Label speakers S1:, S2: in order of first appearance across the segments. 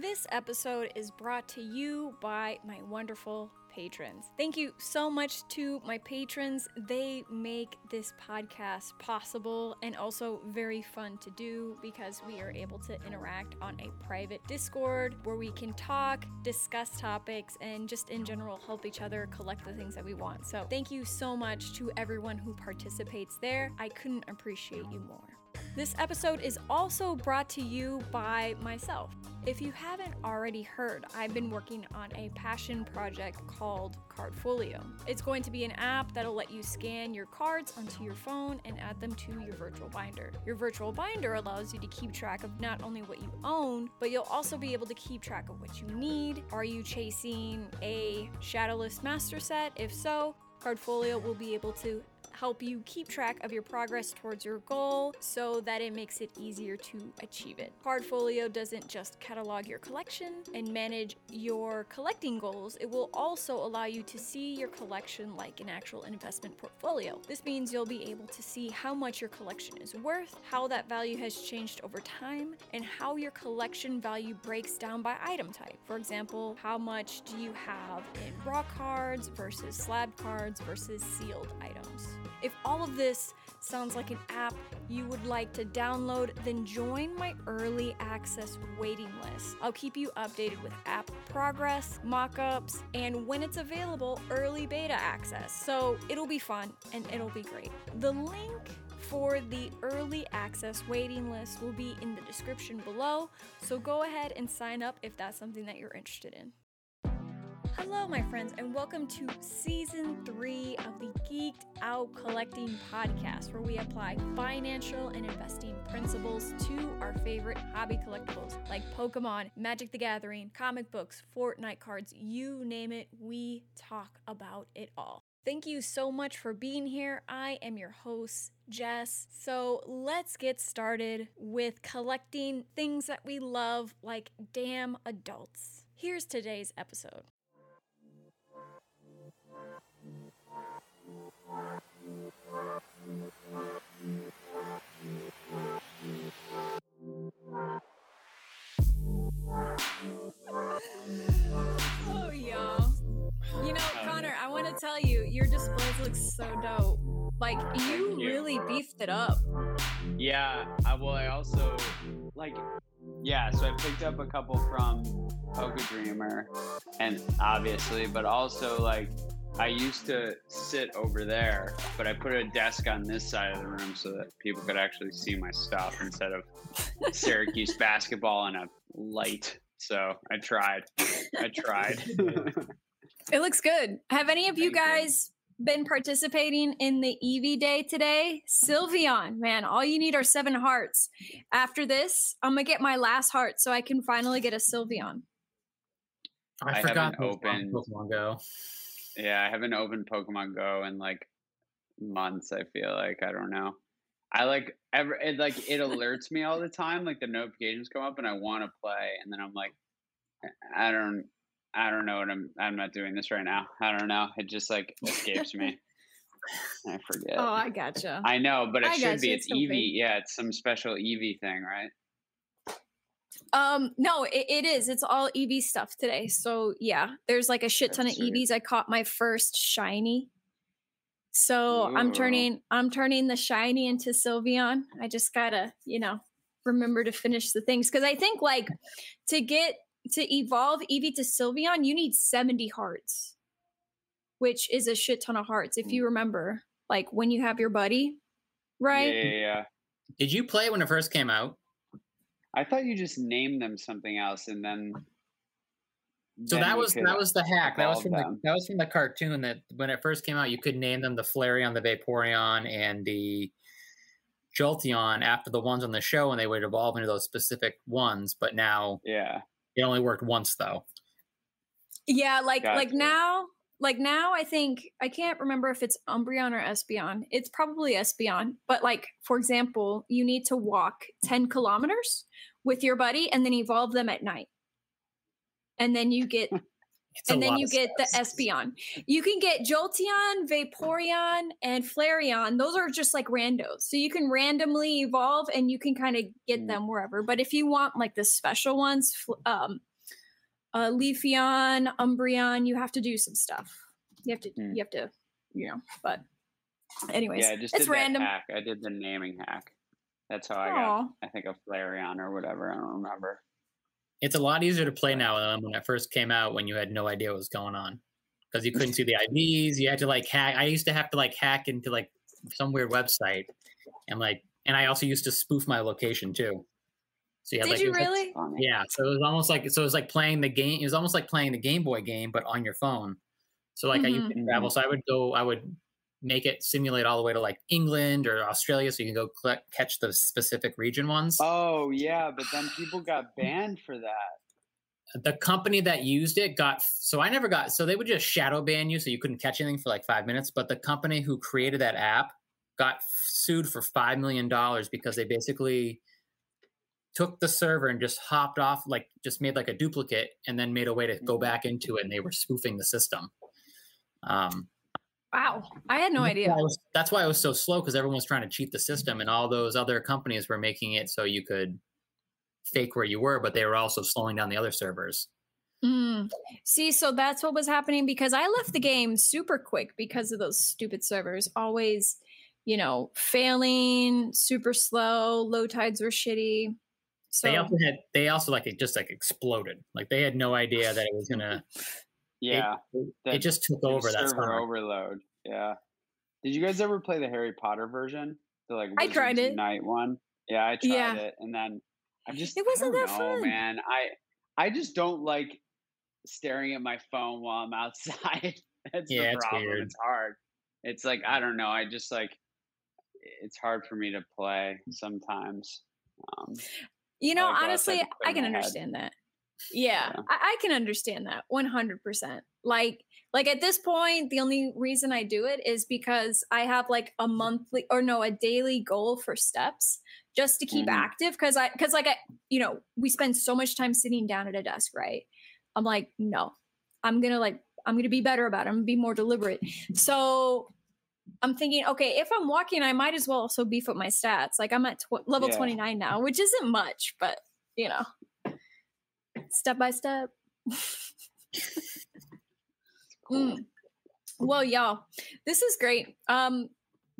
S1: This episode is brought to you by my wonderful patrons. Thank you so much to my patrons. They make this podcast possible and also very fun to do because we are able to interact on a private Discord where we can talk, discuss topics, and just in general help each other collect the things that we want. So, thank you so much to everyone who participates there. I couldn't appreciate you more. This episode is also brought to you by myself. If you haven't already heard, I've been working on a passion project called Cardfolio. It's going to be an app that'll let you scan your cards onto your phone and add them to your virtual binder. Your virtual binder allows you to keep track of not only what you own, but you'll also be able to keep track of what you need. Are you chasing a Shadowless Master set? If so, Cardfolio will be able to help you keep track of your progress towards your goal so that it makes it easier to achieve it. Cardfolio doesn't just catalog your collection and manage your collecting goals, it will also allow you to see your collection like an actual investment portfolio. This means you'll be able to see how much your collection is worth, how that value has changed over time, and how your collection value breaks down by item type. For example, how much do you have in raw cards versus slab cards versus sealed items? If all of this sounds like an app you would like to download, then join my early access waiting list. I'll keep you updated with app progress, mockups, and when it's available, early beta access. So it'll be fun and it'll be great. The link for the early access waiting list will be in the description below, so go ahead and sign up if that's something that you're interested in. Hello, my friends, and welcome to season three of the Geeked Out Collecting podcast, where we apply financial and investing principles to our favorite hobby collectibles like Pokemon, Magic the Gathering, comic books, Fortnite cards you name it, we talk about it all. Thank you so much for being here. I am your host, Jess. So let's get started with collecting things that we love like damn adults. Here's today's episode. Oh, y'all. You know, Connor, I want to tell you, your displays look so dope. Like, you,
S2: you.
S1: really beefed it up.
S2: Yeah, I, well, I also like, yeah. So I picked up a couple from Poker Dreamer, and obviously, but also like, I used to sit over there, but I put a desk on this side of the room so that people could actually see my stuff instead of Syracuse basketball and a light. So I tried. I tried.
S1: It looks good. Have any of you
S2: Thank you.
S1: guys been participating in the Eevee Day today? Sylveon, man, all you need are seven hearts. After this, I'm gonna get my last heart so I can finally get a Sylveon.
S2: I
S3: I, forgot
S2: haven't
S3: those
S2: opened-
S3: Pokemon Go.
S2: Yeah, I haven't opened Pokemon Go in like months. I feel like I don't know. I like ever it like it alerts me all the time. Like the notifications come up and I want to play, and then I'm like, I don't, I don't know what I'm. I'm not doing this right now. I don't know. It just like escapes me. I forget.
S1: Oh, I gotcha.
S2: I know, but it
S1: I
S2: should
S1: gotcha,
S2: be.
S1: it's
S2: It's. Eevee. Yeah, it's some special Eevee thing, right?
S1: Um, no, it, it is. It's all Eevee stuff today. So yeah, there's like a shit ton
S2: That's
S1: of
S2: sweet.
S1: Eevees. I caught my first shiny. So I'm turning I'm turning the shiny into Sylveon. I just gotta, you know, remember to finish the things. Cause I think like to get to evolve Eevee to Sylveon, you need 70 hearts, which is a shit ton of hearts. If you remember, like when you have your buddy, right?
S2: Yeah, yeah, yeah.
S3: Did you play when it first came out?
S2: I thought you just named them something else, and then.
S3: So
S2: then
S3: that was that was the hack. That was from
S2: them.
S3: the that was from the cartoon that when it first came out, you could name them the Flareon, the Vaporeon, and the Jolteon after the ones on the show, and they would evolve into those specific ones. But now
S2: Yeah.
S3: it only worked once, though.
S1: Yeah, like like now, like now I think I can't remember if it's Umbreon or Espeon. It's probably Espeon. But like for example, you need to walk 10 kilometers with your buddy and then evolve them at night. And then you get and then you get the. Espeon. You can get Jolteon, Vaporeon, and Flareon. Those are just like randos. So you can randomly evolve and you can kind of get
S2: Mm.
S1: them wherever. But if you want like the special ones, um, uh, Leafeon, Umbreon, you have to do some stuff. You have to,
S2: Mm.
S1: you have to, you know. But, anyways,
S2: Yeah, I just
S1: it's
S2: did
S1: random.
S2: hack. I did the naming hack. That's how I got.
S1: Aw.
S2: I think a Flareon or whatever. I don't remember.
S3: It's a lot easier to play now than when it first came out when you had no idea what was going on because you couldn't see the IVs. You had to like hack. I used to have to like hack into like some weird website and like, and I also used to spoof my location too. So yeah,
S1: Did
S3: like,
S1: you
S3: it was, like-
S1: really?
S3: Yeah. So it was almost like so it was like playing the game. It was almost like playing the Game Boy game, but on your phone. So like I used to
S2: Mhm.
S3: travel. So I would go. I would make it simulate all the way to like England or Australia, so you can go collect, catch the specific region ones.
S2: Oh yeah, but then people got banned for that.
S3: the company that used it got so I never got so they would just shadow ban you so you couldn't catch anything for like five minutes. But the company who created that app got sued for five million dollars because they basically took the server and just hopped off like just made like a duplicate and then made a way to go back into it and they were spoofing the system. Um,
S1: Wow. I had no
S3: that's
S1: idea.
S3: why was- that's why it was so slow because everyone was trying to cheat the system, and all those other companies were making it so you could fake where you were, but they were also slowing down the other servers.
S1: Mm. See, so that's what was happening because I left the game super quick because of those stupid servers. Always, you know, failing, super slow, low tides were shitty. So
S3: they also had they also like it just like exploded. Like they had no idea that it was gonna.
S2: Yeah,
S3: it, it just took over that
S2: server
S3: summer.
S2: overload. Yeah. Did you guys ever play the Harry Potter version? The like
S1: I tried
S2: Wizards
S1: it.
S2: Unite one. Yeah, I tried
S1: Yeah.
S2: it, and then I just
S1: It wasn't
S2: I don't
S1: that
S2: know,
S1: fun.
S2: man. I I just don't like staring at my phone while I'm outside. That's
S3: Yeah,
S2: the
S3: it's
S2: problem.
S3: weird.
S2: It's hard. It's like I don't know. I just like it's hard for me to play sometimes. Um,
S1: You know,
S2: like
S1: honestly,
S2: said to put
S1: I can
S2: my head.
S1: understand that. Yeah,
S2: Yeah.
S1: I, I can understand that 100%. Like, like at this point, the only reason I do it is because I have like a monthly or no, a daily goal for steps just to keep
S2: Mhm.
S1: active. Cause I, cause like I, you know, we spend so much time sitting down at a desk, right? I'm like, no, I'm gonna like, I'm gonna be better about it. I'm gonna be more deliberate. So I'm thinking, okay, if I'm walking, I might as well also beef up my stats. Like I'm at tw- level
S2: Yeah.
S1: 29 now, which isn't much, but you know, step by step.
S2: cool.
S1: Mm. Well, y'all, this is great. Um,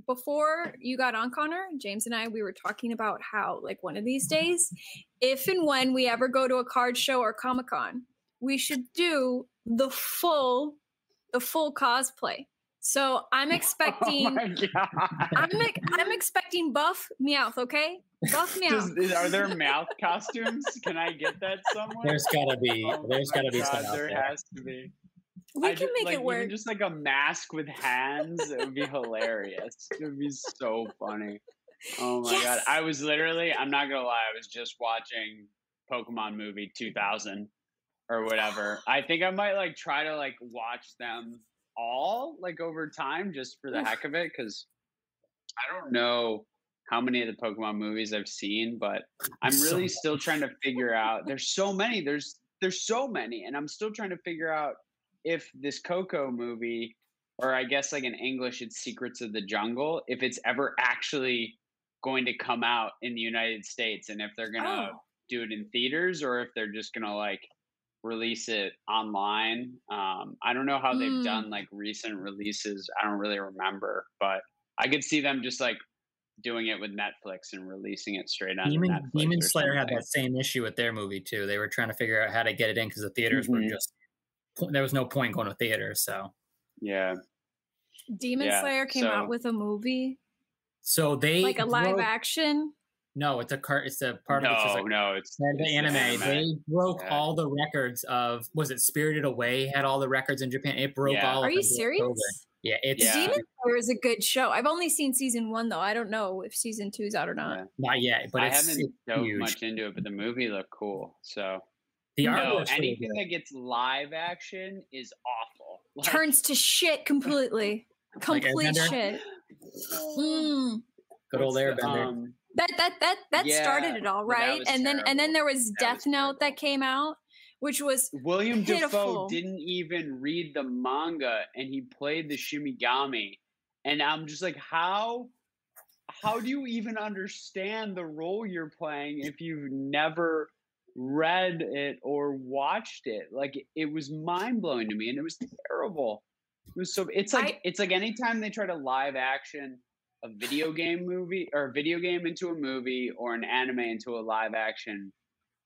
S1: before you got on, Connor, James and I, we were talking about how, like, one of these days, if and when we ever go to a card show or Comic Con, we should do the full, the full cosplay. So I'm oh expecting,
S2: Oh my god!
S1: I'm, I'm expecting Buff Meowth. Okay, Buff Meowth.
S2: Does, are there Meowth costumes? Can I get that somewhere?
S3: There's gotta be
S2: Oh
S3: there's
S2: my
S3: gotta be
S2: God,
S3: some out
S2: there
S3: there.
S2: has to be.
S1: we
S2: I
S1: can
S2: ju-
S1: make
S2: like,
S1: it work.
S2: Even just like a mask with hands, it would be hilarious. It would be so funny. Oh my god! I was literally, I'm not gonna lie, I was just watching Pokemon movie 2000 or whatever. I think I might like try to like watch them all like over time just for the heck of it because I don't know how many of the Pokemon movies I've seen, but I'm
S3: So
S2: really still trying to figure out. There's so many. There's there's so many, and I'm still trying to figure out if this Koko movie, or I guess like in English, it's Secrets of the Jungle, if it's ever actually going to come out in the United States, and if they're gonna
S1: Oh.
S2: do it in theaters, or if they're just gonna like release it online. Um, I don't know how they've
S1: Mm.
S2: done like recent releases. I don't really remember, but I could see them just like doing it with Netflix and releasing it straight on
S3: Demon,
S2: Netflix.
S3: Demon
S2: or
S3: Slayer had
S2: something.
S3: that same issue with their movie too. They were trying to figure out how to get it in because the theaters were
S2: Mhm.
S3: just there was no point going to theaters. So
S2: Yeah.
S1: Demon
S2: yeah,
S1: Slayer came
S2: so-
S1: out with a movie,
S3: so they
S1: like a live
S3: broke-
S1: action.
S3: No, it's a cart. It's a part of it's
S2: No,
S3: like
S2: no, it's,
S3: part the
S2: it's
S3: anime. They broke
S2: Yeah.
S3: all the records of was it Spirited Away had all the records in Japan. It broke
S2: Yeah.
S3: all.
S1: Are
S3: of
S1: you serious?
S3: COVID. Yeah, it's
S2: Yeah.
S1: Demon Slayer is a good show. I've only seen season one though. I don't know if season two's out or not.
S2: Yeah.
S3: not yet, but
S2: I
S3: it's,
S2: haven't
S3: it's
S2: dove
S3: huge.
S2: much into it, but the movie looked cool. So
S3: The
S1: No,
S3: art
S2: no,
S3: looks really
S2: anything
S3: good.
S2: that gets live action is awful. Like,
S1: Turns to shit completely. Complete
S3: Airbender?
S1: shit. Mm.
S3: good old
S2: what's the,
S3: Airbender.
S2: um,
S1: That that that that started it all, right? And then and then there was
S2: That
S1: Death
S2: was
S1: Note that came out, which was
S2: William
S1: pitiful.
S2: Dafoe didn't even read the manga and he played the Shinigami. And I'm just like, how how do you even understand the role you're playing if you've never read it or watched it? Like it was mind blowing to me and it was terrible. It was so it's like
S1: I-
S2: it's like anytime they try to live action a video game movie or a video game into a movie or an anime into a live action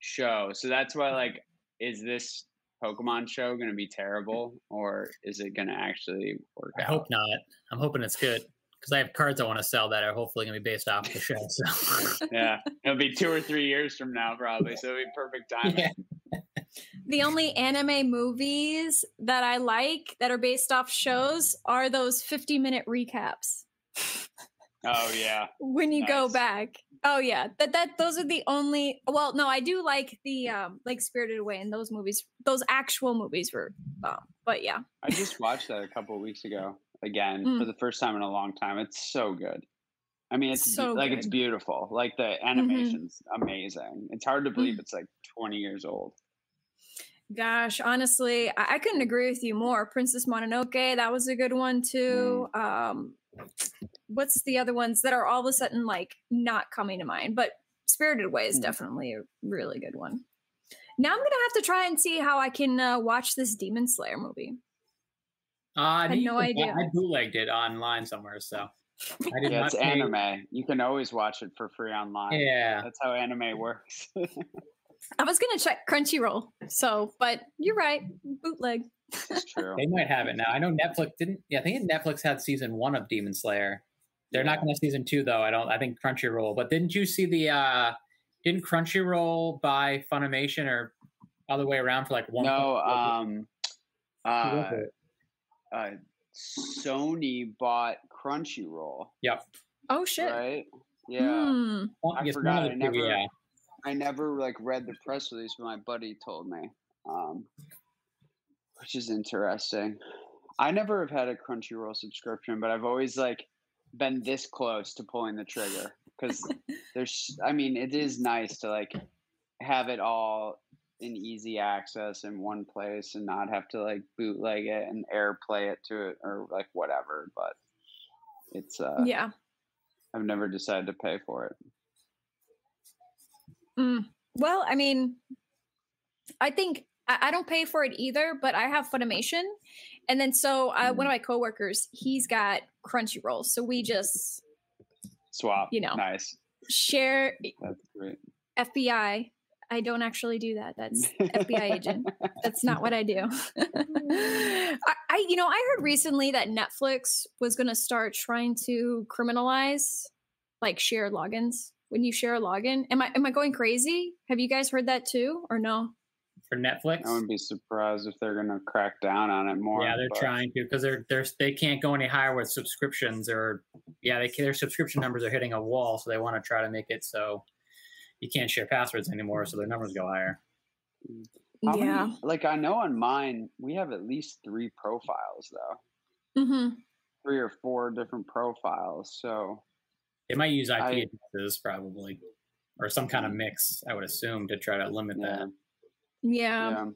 S2: show. So that's why mm-hmm. like is this Pokemon show going to be terrible or is it going to actually work
S3: I
S2: out?
S3: hope not. I'm hoping it's good because I have cards I want to sell that are hopefully going to be based off the show. So
S2: Yeah, it'll be two or three years from now probably, so it'll be perfect timing.
S3: Yeah.
S1: the only anime movies that I like that are based off shows are those 50 minute recaps.
S2: Oh yeah,
S1: when you go back. Oh yeah, that that those are the only. Well, no, I do like the um like Spirited Away and those movies. Those actual movies were, um, but yeah,
S2: I just watched that a couple of weeks ago again
S1: Mm.
S2: for the first time in a long time. It's so good. I mean, it's
S1: So
S2: like it's beautiful. Like the animation's amazing. It's hard to believe it's like 20 years old.
S1: gosh, honestly, I, I couldn't agree with you more. Princess Mononoke, that was a good one too. Um, what's the other ones that are all of a sudden like not coming to mind? But Spirited Away is
S2: Mm.
S1: definitely a really good one. Now I'm gonna have to try and see how I can uh, watch this Demon Slayer movie.
S3: uh,
S1: Had no
S3: can-
S1: idea.
S3: I bootlegged it online somewhere, so I did
S2: Yeah, it's
S3: pay-
S2: anime. You can always watch it for free online.
S3: Yeah,
S2: That's how anime works.
S1: I was gonna check Crunchyroll, so but you're right, bootleg.
S2: It's true.
S3: they might have it now. I know Netflix didn't. Yeah, I think Netflix had season one of Demon Slayer. They're not going to season two though. I don't. I think Crunchyroll. But didn't you see the? uh Didn't Crunchyroll buy Funimation or other way around for like one?
S2: No,
S3: point-
S2: um, uh, uh, Sony bought Crunchyroll,
S3: Yep.
S1: Oh shit.
S2: right? Yeah.
S1: Hmm.
S3: One-
S2: I
S3: yes,
S2: forgot, I
S3: two,
S2: never-
S3: yeah.
S2: I never like read the press release, but my buddy told me, um, which is interesting. I never have had a Crunchyroll subscription, but I've always like been this close to pulling the trigger because there's. I mean, it is nice to like have it all in easy access in one place and not have to like bootleg it and airplay it to it or like whatever. But it's. uh
S1: yeah.
S2: I've never decided to pay for it.
S1: Mm. Well, I mean, I think I, I don't pay for it either, but I have Funimation, and then so uh, one of my coworkers, he's got Crunchyroll, so we just
S2: Swap.
S1: You know.
S2: Nice.
S1: share
S2: That's great.
S1: FBI. I don't actually do that. That's FBI agent. That's not what I do. I, I, you know, I heard recently that Netflix was going to start trying to criminalize like shared logins. When you share a login, am I am I going crazy? Have you guys heard that too, or no?
S3: For Netflix.
S2: I wouldn't be surprised if they're going to crack down on it more.
S3: yeah, they're
S2: but-
S3: trying to because they're they're they can't go any higher with subscriptions or yeah, they, their subscription numbers are hitting a wall, so they want to try to make it so you can't share passwords anymore, so their numbers go higher.
S2: How
S1: yeah.
S2: many- like I know on mine, we have at least three profiles though,
S1: hmm
S2: three or four different profiles. So
S3: They might use IP
S2: I-
S3: addresses probably, or some kind of mix. I would assume to try to limit
S2: yeah,
S3: that.
S1: Yeah.
S2: yeah.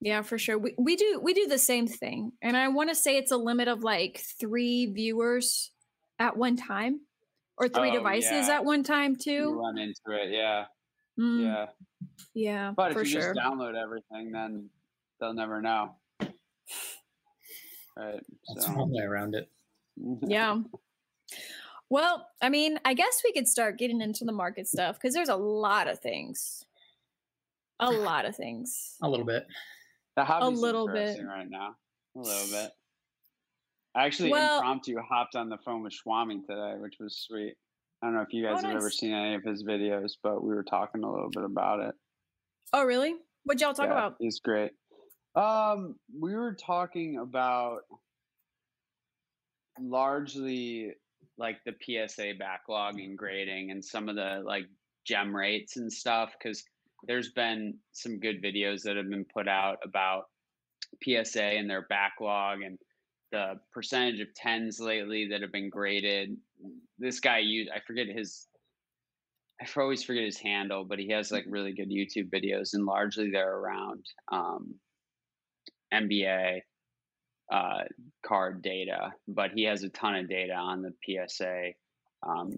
S1: Yeah, for sure. We we do we do the same thing. And I want to say it's a limit of like 3 viewers at one time or 3
S2: Oh,
S1: devices
S2: yeah.
S1: at one time
S2: You
S1: too.
S2: run into it, yeah,
S1: Mm,
S2: yeah.
S1: yeah,
S2: But if
S1: for
S2: you
S1: sure.
S2: just download everything, then they'll never know. Right.
S3: That's
S2: So
S3: one way around it.
S1: yeah. Well, I mean, I guess we could start getting into the market stuff because there's a lot of things. A lot of things.
S3: A little bit.
S2: the hobby's
S1: little bit.
S2: interesting right now. A little bit. I actually
S1: Well-
S2: impromptu hopped on the phone with Swami today, which was sweet. I don't know if you guys
S1: Oh,
S2: have ever seen any of his videos, but we were talking a little bit about it.
S1: Oh, really? What'd y'all talk
S2: Yeah,
S1: about?
S2: He's great. Um, we were talking about largely like the PSA backlog and grading and some of the like gem rates and stuff because there's been some good videos that have been put out about PSA and their backlog and the percentage of tens lately that have been graded. This guy I forget his I always forget his handle, but he has like really good YouTube videos, and largely they're around um, NBA uh, card data. But he has a ton of data on the PSA, um,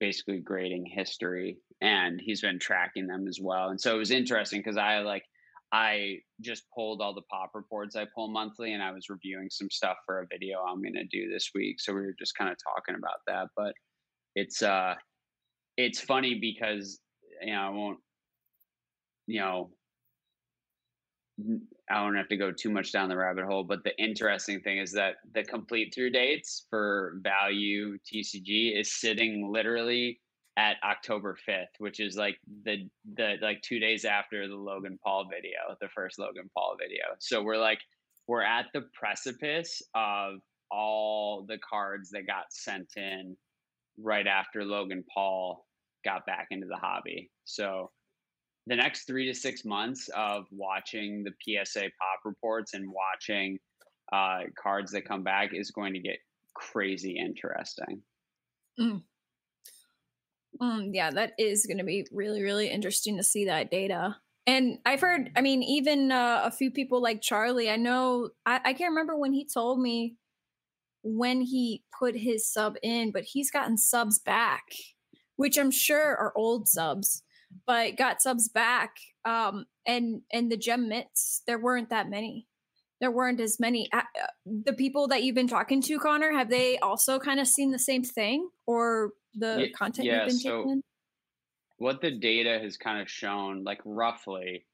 S2: basically grading history, and he's been tracking them as well. And so it was interesting because I like I just pulled all the pop reports I pull monthly, and I was reviewing some stuff for a video I'm going to do this week. So we were just kind of talking about that, but it's uh it's funny because you know I won't you know I don't have to go too much down the rabbit hole, but the interesting thing is that the complete through dates for value TCG is sitting literally at October 5th, which is like the the like 2 days after the Logan Paul video, the first Logan Paul video. So we're like we're at the precipice of all the cards that got sent in right after Logan Paul got back into the hobby. So the next three to six months of watching the PSA pop reports and watching uh, cards that come back is going to get crazy interesting.
S1: Mm. Mm, yeah, that is going to be really, really interesting to see that data. And I've heard, I mean, even uh, a few people like Charlie, I know, I, I can't remember when he told me when he put his sub in, but he's gotten subs back, which I'm sure are old subs, but got subs back. Um, and and the gem mints, there weren't that many. There weren't as many. Uh, the people that you've been talking to, Connor, have they also kind of seen the same thing, or the yeah, content yeah, you've been so taking?
S2: What the data has kind of shown, like roughly,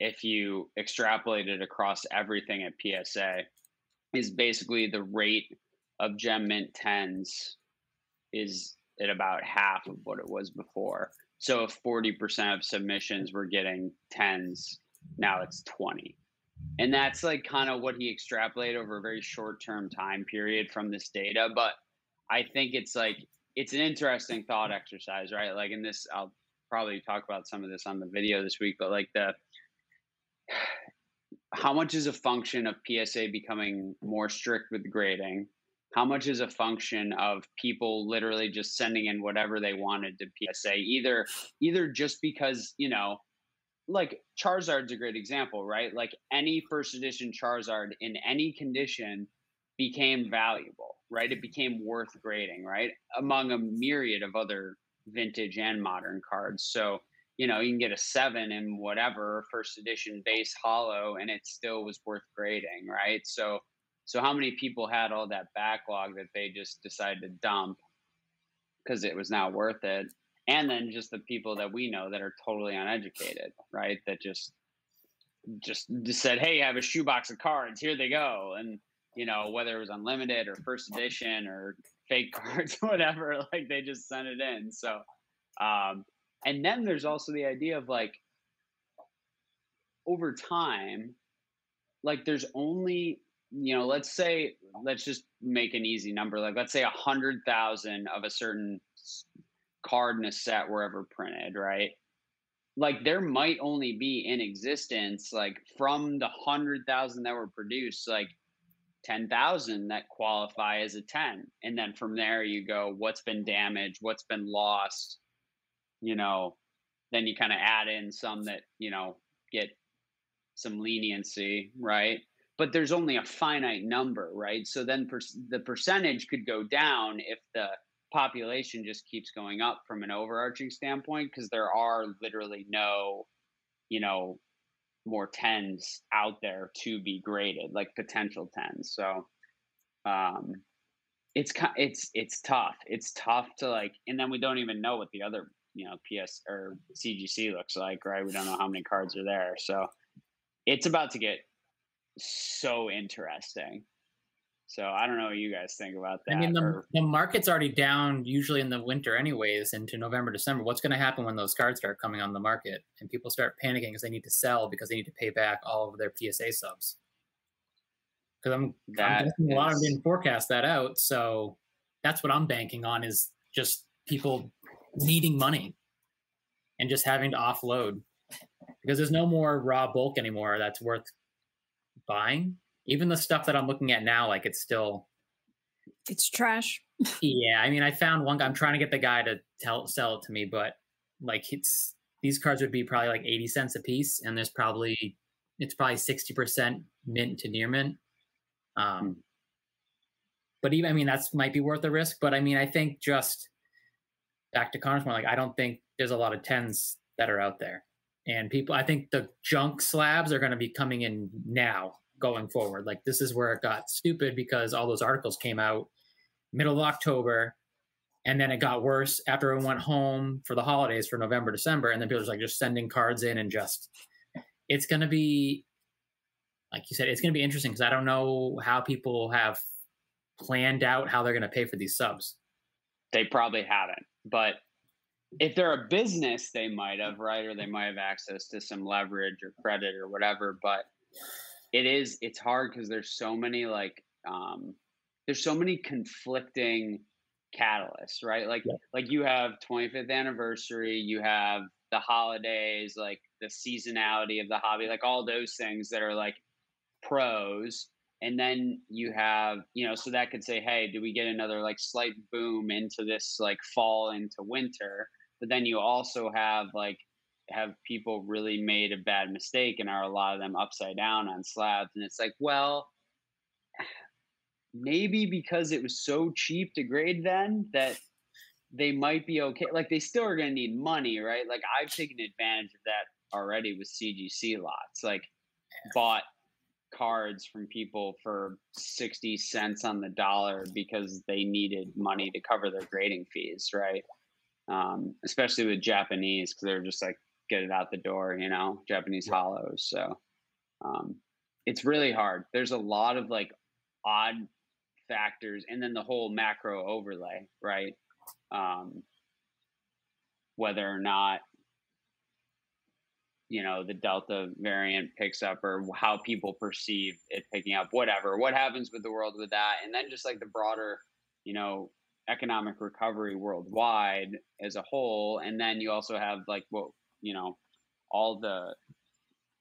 S2: if you extrapolate it across everything at PSA, is basically the rate of gem mint 10s is at about half of what it was before. So if 40% of submissions were getting 10s, now it's 20. And that's like kind of what he extrapolated over a very short term time period from this data. But I think it's like, it's an interesting thought exercise, right? Like in this, I'll probably talk about some of this on the video this week, but like the, how much is a function of PSA becoming more strict with grading how much is a function of people literally just sending in whatever they wanted to PSA either either just because you know like Charizard's a great example right? Like any first edition Charizard in any condition became valuable right? It became worth grading right? Among a myriad of other vintage and modern cards. So you know you can get a seven in whatever first edition base holo and it still was worth grading right? So so how many people had all that backlog that they just decided to dump because it was not worth it? And then just the people that we know that are totally uneducated, right? That just just said, "Hey, I have a shoebox of cards. Here they go." And you know, whether it was unlimited or first edition or fake cards, whatever, like they just sent it in. So, um, and then there's also the idea of like over time, like there's only you know, let's say, let's just make an easy number. Like, let's say a hundred thousand of a certain card in a set were ever printed, right? Like, there might only be in existence, like, from the hundred thousand that were produced, like, 10,000 that qualify as a 10. And then from there, you go, what's been damaged, what's been lost, you know, then you kind of add in some that, you know, get some leniency, right? but there's only a finite number, right? So then per- the percentage could go down if the population just keeps going up from an overarching standpoint because there are literally no, you know, more tens out there to be graded, like potential tens. So, um, it's it's it's tough. It's tough to like, and then we don't even know what the other you know PS or CGC looks like, right? We don't know how many cards are there, so it's about to get so interesting. So I don't know what you guys think about that.
S3: I mean, the, or... the market's already down usually in the winter, anyways, into November, December. What's going to happen when those cards start coming on the market and people start panicking because they need to sell because they need to pay back all of their PSA subs? Because I'm, I'm guessing is... a lot of didn't forecast that out. So that's what I'm banking on is just people needing money and just having to offload because there's no more raw bulk anymore that's worth buying. Even the stuff that I'm looking at now, like it's still
S1: it's trash.
S3: yeah, I mean, I found one guy. I'm trying to get the guy to tell sell it to me, but like it's these cards would be probably like 80 cents a piece, and there's probably it's probably 60 percent mint to near mint. Um, hmm. but even I mean, that's might be worth the risk. But I mean, I think just back to Connor's point, like I don't think there's a lot of tens that are out there, and people. I think the junk slabs are going to be coming in now going forward. Like this is where it got stupid because all those articles came out middle of October. And then it got worse after I went home for the holidays for November, December. And then people were like just sending cards in and just, it's going to be, like you said, it's going to be interesting because I don't know how people have planned out how they're going to pay for these subs.
S2: They probably haven't. But if they're a business, they might have, right? Or they might have access to some leverage or credit or whatever. But it is, it's hard because there's so many like, um, there's so many conflicting catalysts, right? Like yeah. like you have 25th anniversary, you have the holidays, like the seasonality of the hobby, like all those things that are like pros. And then you have, you know, so that could say, hey, do we get another like slight boom into this like fall into winter? But then you also have like have people really made a bad mistake and are a lot of them upside down on slabs and it's like well maybe because it was so cheap to grade then that they might be okay. Like they still are going to need money, right? Like I've taken advantage of that already with CGC lots. Like bought cards from people for 60 cents on the dollar because they needed money to cover their grading fees, right? Um, especially with Japanese because they're just like get it out the door, you know, Japanese holos. So um, it's really hard. There's a lot of like odd factors and then the whole macro overlay, right? Um, whether or not you know the delta variant picks up or how people perceive it picking up whatever what happens with the world with that and then just like the broader you know economic recovery worldwide as a whole and then you also have like what you know all the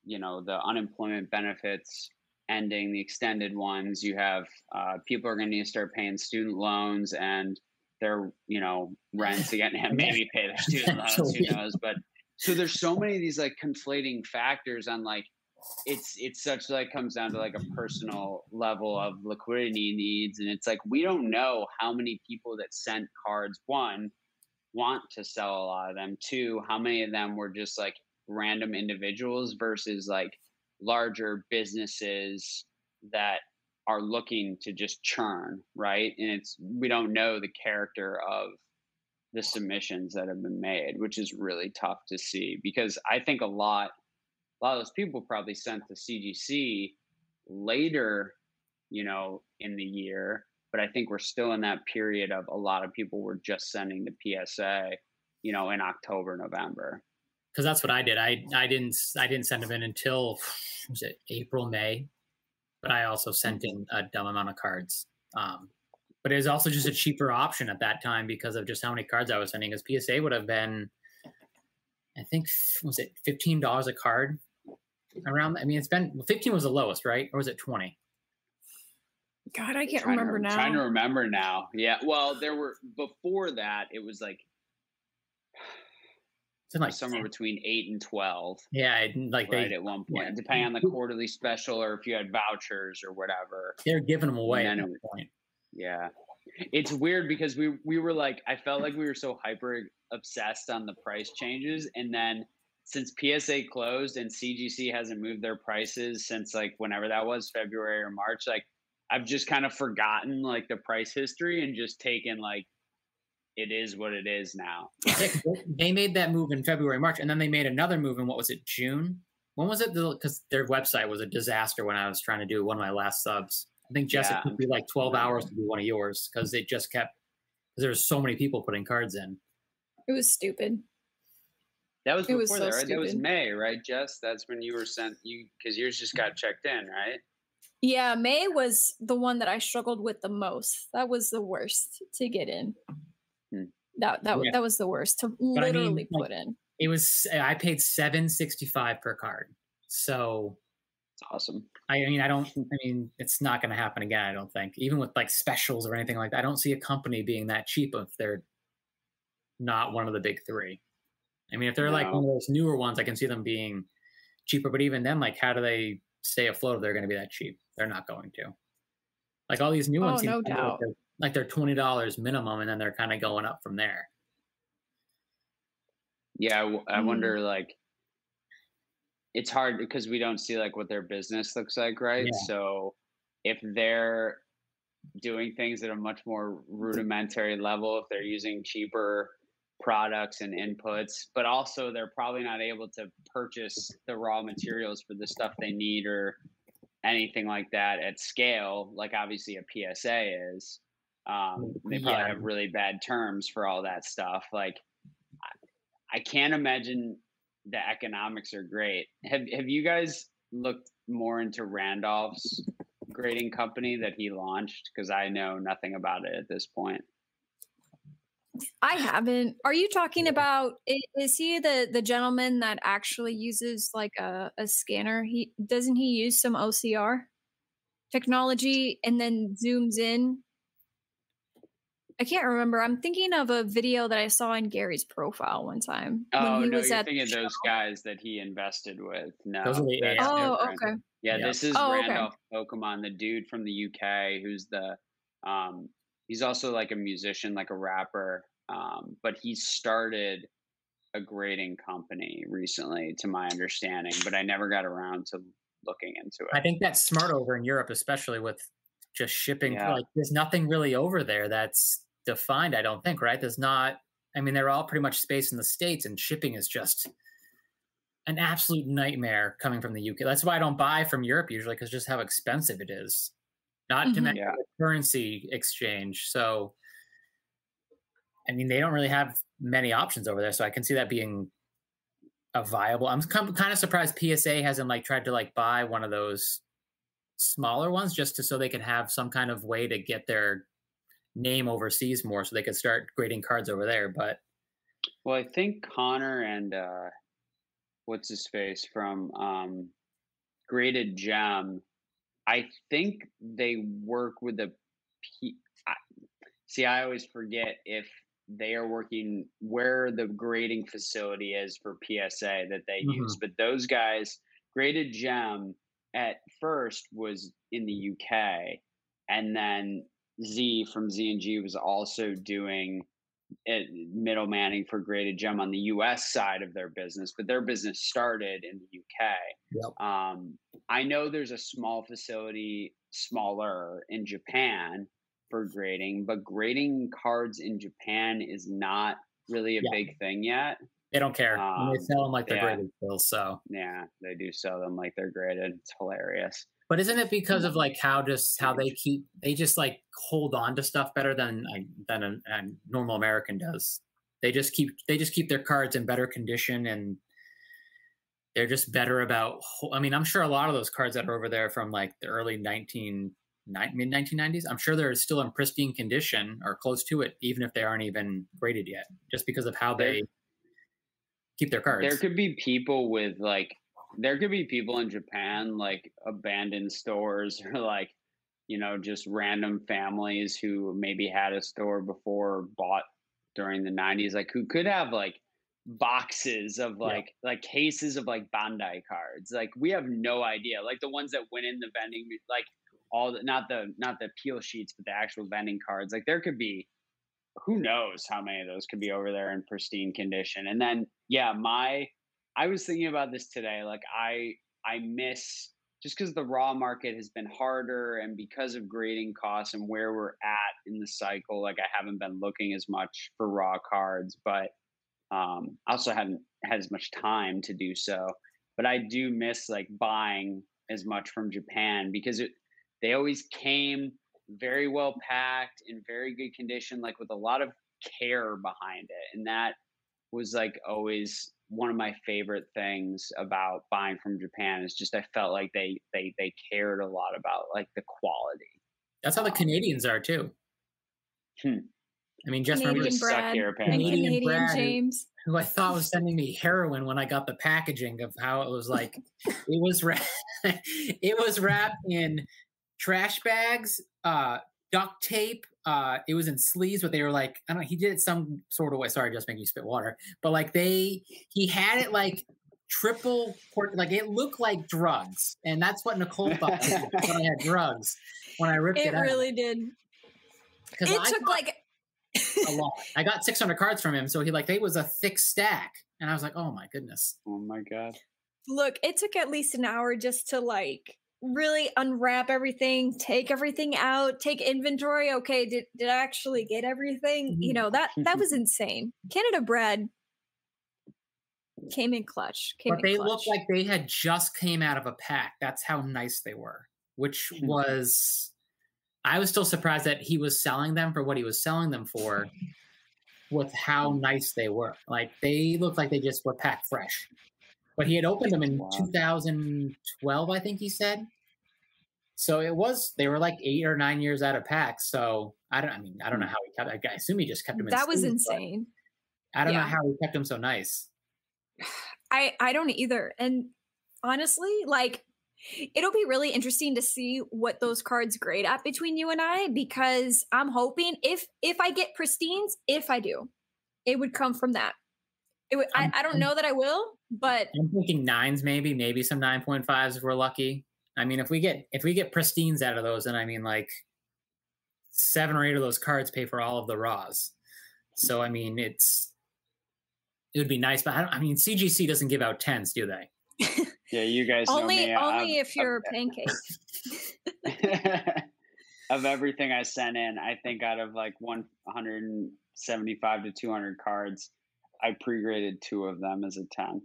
S2: you know the unemployment benefits ending the extended ones. You have uh, people are going to need to start paying student loans and their you know rents again and maybe pay their student loans. Who knows? But so there's so many of these like conflating factors on like it's it's such like comes down to like a personal level of liquidity needs and it's like we don't know how many people that sent cards one want to sell a lot of them two how many of them were just like random individuals versus like larger businesses that are looking to just churn, right? And it's we don't know the character of the submissions that have been made, which is really tough to see because I think a lot a lot of those people probably sent to CGC later, you know, in the year, but I think we're still in that period of a lot of people were just sending the PSA, you know, in October, November
S3: because that's what I did. I I didn't I didn't send them in until was it April May, but I also sent in a dumb amount of cards. Um, but it was also just a cheaper option at that time because of just how many cards I was sending. Because PSA would have been, I think, was it fifteen dollars a card? Around, I mean, it's been fifteen was the lowest, right? Or was it twenty?
S1: God, I can't remember
S2: to,
S1: now.
S2: Trying to remember now. Yeah. Well, there were before that. It was like like somewhere between eight and twelve.
S3: Yeah, like
S2: right they, at one point, yeah. depending on the quarterly special or if you had vouchers or whatever.
S3: They're giving them away at that point.
S2: Yeah, it's weird because we we were like, I felt like we were so hyper obsessed on the price changes, and then since PSA closed and CGC hasn't moved their prices since like whenever that was February or March, like I've just kind of forgotten like the price history and just taken like it is what it is now.
S3: they made that move in February, March, and then they made another move in what was it, June? When was it? Because their website was a disaster when I was trying to do one of my last subs. I think Jess, yeah. it took me like 12 hours to do one of yours because it just kept, because there was so many people putting cards in.
S1: It was stupid.
S2: That was before was so that, right? Stupid. That was May, right, Jess? That's when you were sent, you because yours just got checked in, right?
S1: Yeah, May was the one that I struggled with the most. That was the worst to get in. Hmm. That that yeah. that was the worst to but literally I mean, put like, in.
S3: It was I paid seven sixty five per card. So
S2: It's awesome.
S3: I mean, I don't. I mean, it's not going to happen again. I don't think. Even with like specials or anything like that, I don't see a company being that cheap if they're not one of the big three. I mean, if they're no. like one of those newer ones, I can see them being cheaper. But even then, like, how do they stay afloat if they're going to be that cheap? They're not going to. Like all these new ones,
S1: oh, no doubt.
S3: Like they're, like they're twenty dollars minimum, and then they're kind of going up from there.
S2: Yeah, I, I mm. wonder like it's hard because we don't see like what their business looks like, right? Yeah. So if they're doing things at a much more rudimentary level, if they're using cheaper products and inputs, but also they're probably not able to purchase the raw materials for the stuff they need or anything like that at scale, like obviously a PSA is. Um, they probably yeah. have really bad terms for all that stuff. Like, I can't imagine the economics are great. Have Have you guys looked more into Randolph's grading company that he launched? Because I know nothing about it at this point.
S1: I haven't. Are you talking about? Is he the the gentleman that actually uses like a, a scanner? He doesn't he use some OCR technology and then zooms in. I can't remember. I'm thinking of a video that I saw in Gary's profile one time.
S2: Oh no, you're thinking of those guys that he invested with. No,
S1: oh okay.
S2: Yeah, this is oh, Randolph okay. Pokemon, the dude from the UK who's the um he's also like a musician, like a rapper. Um, but he started a grading company recently, to my understanding, but I never got around to looking into it.
S3: I think that's smart over in Europe, especially with just shipping. Yeah. Like, there's nothing really over there that's defined. I don't think, right? There's not. I mean, they're all pretty much space in the states, and shipping is just an absolute nightmare coming from the UK. That's why I don't buy from Europe usually, because just how expensive it is not mm-hmm. to mention yeah. currency exchange. So, I mean, they don't really have many options over there. So I can see that being a viable. I'm kind of surprised PSA hasn't like tried to like buy one of those smaller ones just to so they can have some kind of way to get their name overseas more, so they could start grading cards over there. But
S2: well, I think Connor and uh, what's his face from um, Graded Gem I think they work with a. P- See, I always forget if they are working where the grading facility is for PSA that they mm-hmm. use, but those guys graded gem at first was in the UK, and then Z from Z and G was also doing it, middlemanning for graded gem on the US side of their business, but their business started in the UK. Yep. Um, I know there's a small facility, smaller in Japan for grading, but grading cards in Japan is not really a yeah. big thing yet.
S3: They don't care. Um, they sell them like they're yeah. graded still. So
S2: yeah, they do sell them like they're graded. It's hilarious.
S3: But isn't it because of like how just how they keep they just like hold on to stuff better than than a, a normal American does? They just keep they just keep their cards in better condition and they're just better about. I mean, I'm sure a lot of those cards that are over there from like the early 19 mid 1990s, I'm sure they're still in pristine condition or close to it, even if they aren't even graded yet, just because of how they keep their cards.
S2: There could be people with like there could be people in Japan like abandoned stores or like you know just random families who maybe had a store before bought during the 90s like who could have like boxes of like yeah. like cases of like Bandai cards like we have no idea like the ones that went in the vending like all the not the not the peel sheets but the actual vending cards like there could be who knows how many of those could be over there in pristine condition and then yeah my I was thinking about this today. Like I I miss just because the raw market has been harder and because of grading costs and where we're at in the cycle, like I haven't been looking as much for raw cards, but um, I also haven't had as much time to do so. But I do miss like buying as much from Japan because it, they always came very well packed in very good condition, like with a lot of care behind it. And that was like always one of my favorite things about buying from Japan is just I felt like they they they cared a lot about like the quality.
S3: That's how the um, Canadians are too. Hmm. I mean, just
S1: Canadian
S3: remember
S1: Brad, Canadian, Canadian Brad, James.
S3: who I thought was sending me heroin when I got the packaging of how it was like it was wrapped, it was wrapped in trash bags, uh, duct tape. Uh, it was in sleeves, but they were like I don't know. He did it some sort of way. Sorry, just making you spit water. But like they, he had it like triple port like it looked like drugs and that's what nicole thought when i had drugs when i ripped it,
S1: it really did it
S3: I
S1: took like
S3: a lot i got 600 cards from him so he like they was a thick stack and i was like oh my goodness
S2: oh my god
S1: look it took at least an hour just to like really unwrap everything take everything out take inventory okay did, did i actually get everything you know that that was insane canada bread came in clutch. Came
S3: but
S1: in
S3: they
S1: clutch.
S3: looked like they had just came out of a pack. That's how nice they were. Which
S1: Hmm.
S3: was, I was still surprised that he was selling them for what he was selling them for, with how mm. nice they were. Like they looked like they just were packed fresh. But he had opened them in
S2: Wow.
S3: 2012, I think he said. So it was they were like eight or nine years out of pack. So I don't. I mean, I don't know how he kept. I assume he just kept them. In
S1: that was insane.
S3: I don't know how he kept them so nice.
S1: I I don't either. And honestly, like it'll be really interesting to see what those cards grade at between you and I because I'm hoping if if I get pristines, if I do, it would come from that. It would, I,
S3: I'm-
S1: don't know that I will, but
S3: I'm thinking nines, maybe, maybe some nine point fives if we're lucky. I mean, if we get if we get pristines out of those, then I mean, like seven or eight of those cards pay for all of the raws. So I mean, it's it would be nice, but I, don't, I mean, CGC doesn't give out tens, do they?
S2: Yeah, you guys know
S1: only
S2: me.
S1: only
S2: I've-
S1: if you're a pancake.
S2: of everything I sent in, I think out of like 175 to 200 cards, I pre-graded two of them as a 10.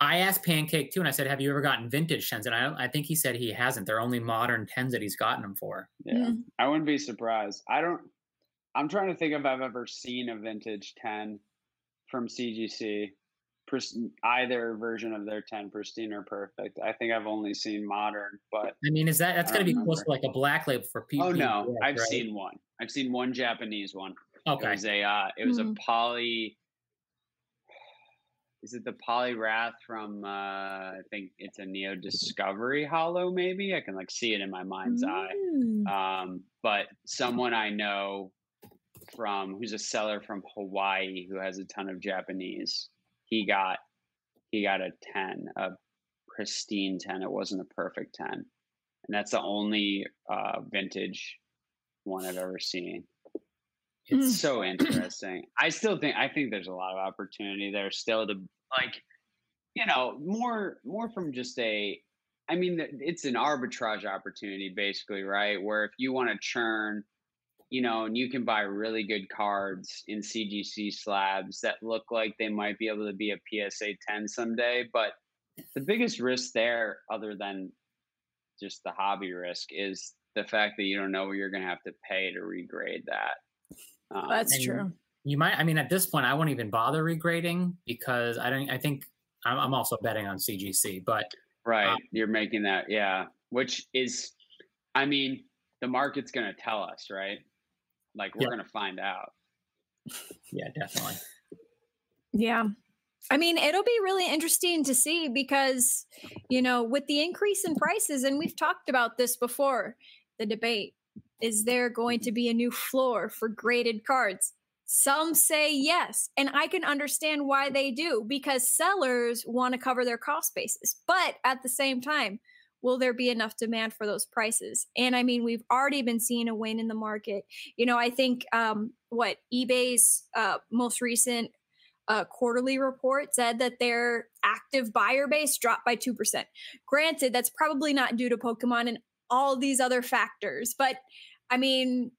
S3: I asked Pancake too, and I said, "Have you ever gotten vintage tens?" And I, I think he said he hasn't. They're only modern tens that he's gotten them for.
S2: Yeah,
S1: Mm.
S2: I wouldn't be surprised. I don't. I'm trying to think if I've ever seen a vintage 10 from CGC, pris- either version of their 10, pristine or perfect. I think I've only seen modern, but
S3: I mean, is that that's going to be
S2: don't
S3: close to like a black label for people?
S2: oh no, I've seen one. I've seen one Japanese one. Okay, It
S3: Okay,
S2: was a uh, it was
S1: Mhm.
S2: a poly. Is it the Poliwrath from? Uh, I think it's a Neo Discovery holo. Maybe I can like see it in my mind's eye.
S1: Mm.
S2: Um, but someone I know from who's a seller from Hawaii who has a ton of Japanese. He got he got a ten, a pristine ten. It wasn't a perfect ten, and that's the only uh, vintage one I've ever seen. It's so interesting. I still think I think there's a lot of opportunity there still to like, you know, more more from just a. I mean, it's an arbitrage opportunity basically, right? Where if you want to churn, you know, and you can buy really good cards in CGC slabs that look like they might be able to be a PSA 10 someday, but the biggest risk there, other than just the hobby risk, is the fact that you don't know what you're going to have to pay to regrade that. Um,
S1: That's true.
S3: you might. I mean, at this point, I won't even bother regrading because I don't. I think I'm, I'm also betting on CGC, but
S2: Right.
S3: Um,
S2: You're making that, yeah. Which is, I mean, the market's going to tell us, right? Like, we're
S3: Yeah.
S2: going to find out.
S3: yeah, definitely.
S1: Yeah. I mean, it'll be really interesting to see because, you know, with the increase in prices, and we've talked about this before, the debate is there going to be a new floor for graded cards? Some say yes. And I can understand why they do because sellers want to cover their cost basis. But at the same time, will there be enough demand for those prices? And I mean, we've already been seeing a wane in the market. You know, I think um, what eBay's uh, most recent uh, quarterly report said that their active buyer base dropped by 2%. Granted, that's probably not due to Pokemon and all these other factors, but I mean,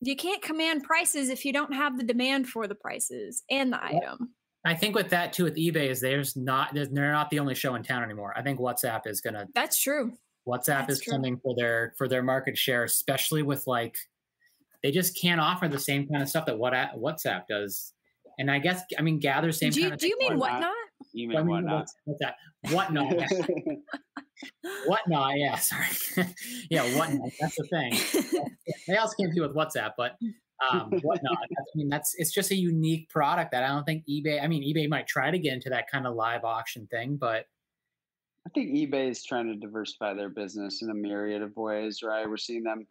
S1: you can't command prices if you don't have the demand for the prices and the
S3: Yep.
S1: item.
S3: I think with that too, with eBay, is there's not there's, they're not the only show in town anymore. I think WhatsApp is gonna
S1: That's true.
S3: WhatsApp
S1: That's
S3: is
S1: true.
S3: coming for their for their market share, especially with like they just can't offer the same kind of stuff that what WhatsApp does. And I guess I mean gather same
S1: Do you,
S3: kind of
S1: do you mean
S2: whatnot.
S1: whatnot?
S2: You
S3: I
S2: mean
S3: mean,
S2: whatnot?
S3: what's, what's that? Whatnot. whatnot. Yeah, sorry. yeah, whatnot. That's the thing. They also came to with WhatsApp, but um, whatnot. I mean, that's it's just a unique product that I don't think eBay. I mean, eBay might try to get into that kind of live auction thing, but
S2: I think eBay is trying to diversify their business in a myriad of ways. Right? We're seeing them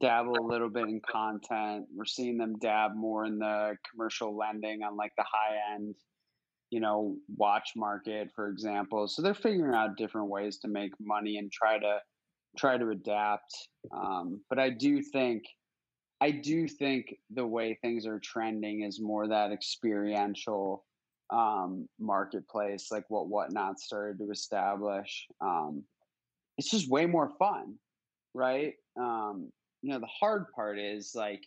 S2: dabble a little bit in content. We're seeing them dab more in the commercial lending on like the high end, you know, watch market, for example. So they're figuring out different ways to make money and try to try to adapt. Um, but I do think I do think the way things are trending is more that experiential um, marketplace, like what Whatnot started to establish. Um, it's just way more fun, right? Um, you know, the hard part is like,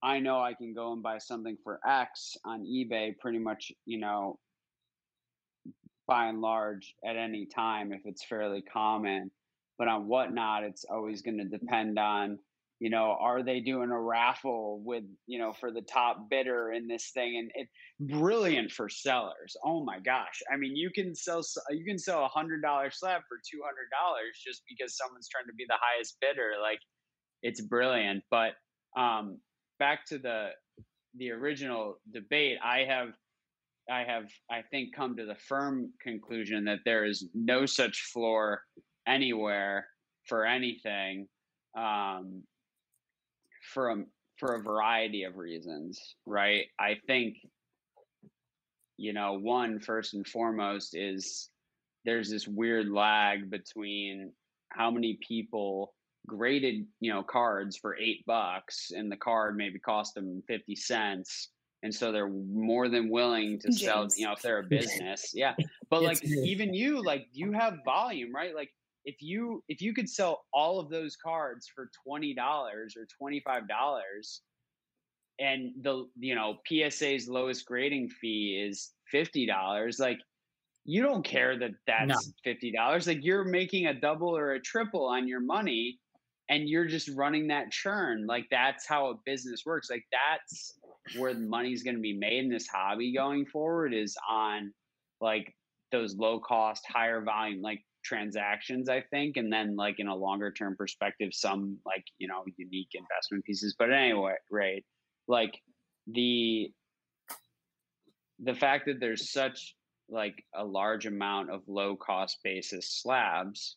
S2: I know I can go and buy something for X on eBay pretty much, you know, by and large at any time if it's fairly common. But on Whatnot, it's always going to depend on you know are they doing a raffle with you know for the top bidder in this thing and it brilliant for sellers. Oh my gosh. I mean you can sell you can sell a hundred dollar slab for two hundred dollars just because someone's trying to be the highest bidder like it's brilliant. But um back to the the original debate i have i have i think come to the firm conclusion that there is no such floor anywhere for anything um, for a for a variety of reasons, right? I think you know, one first and foremost is there's this weird lag between how many people graded, you know, cards for 8 bucks and the card maybe cost them 50 cents and so they're more than willing to James. sell you know if they're a business yeah but like even you like you have volume right like if you if you could sell all of those cards for $20 or $25 and the you know PSA's lowest grading fee is $50 like you don't care that that's no. $50 like you're making a double or a triple on your money and you're just running that churn like that's how a business works like that's where the money's going to be made in this hobby going forward is on like those low cost higher volume like transactions i think and then like in a longer term perspective some like you know unique investment pieces. But anyway right like the the fact that there's such like a large amount of low cost basis slabs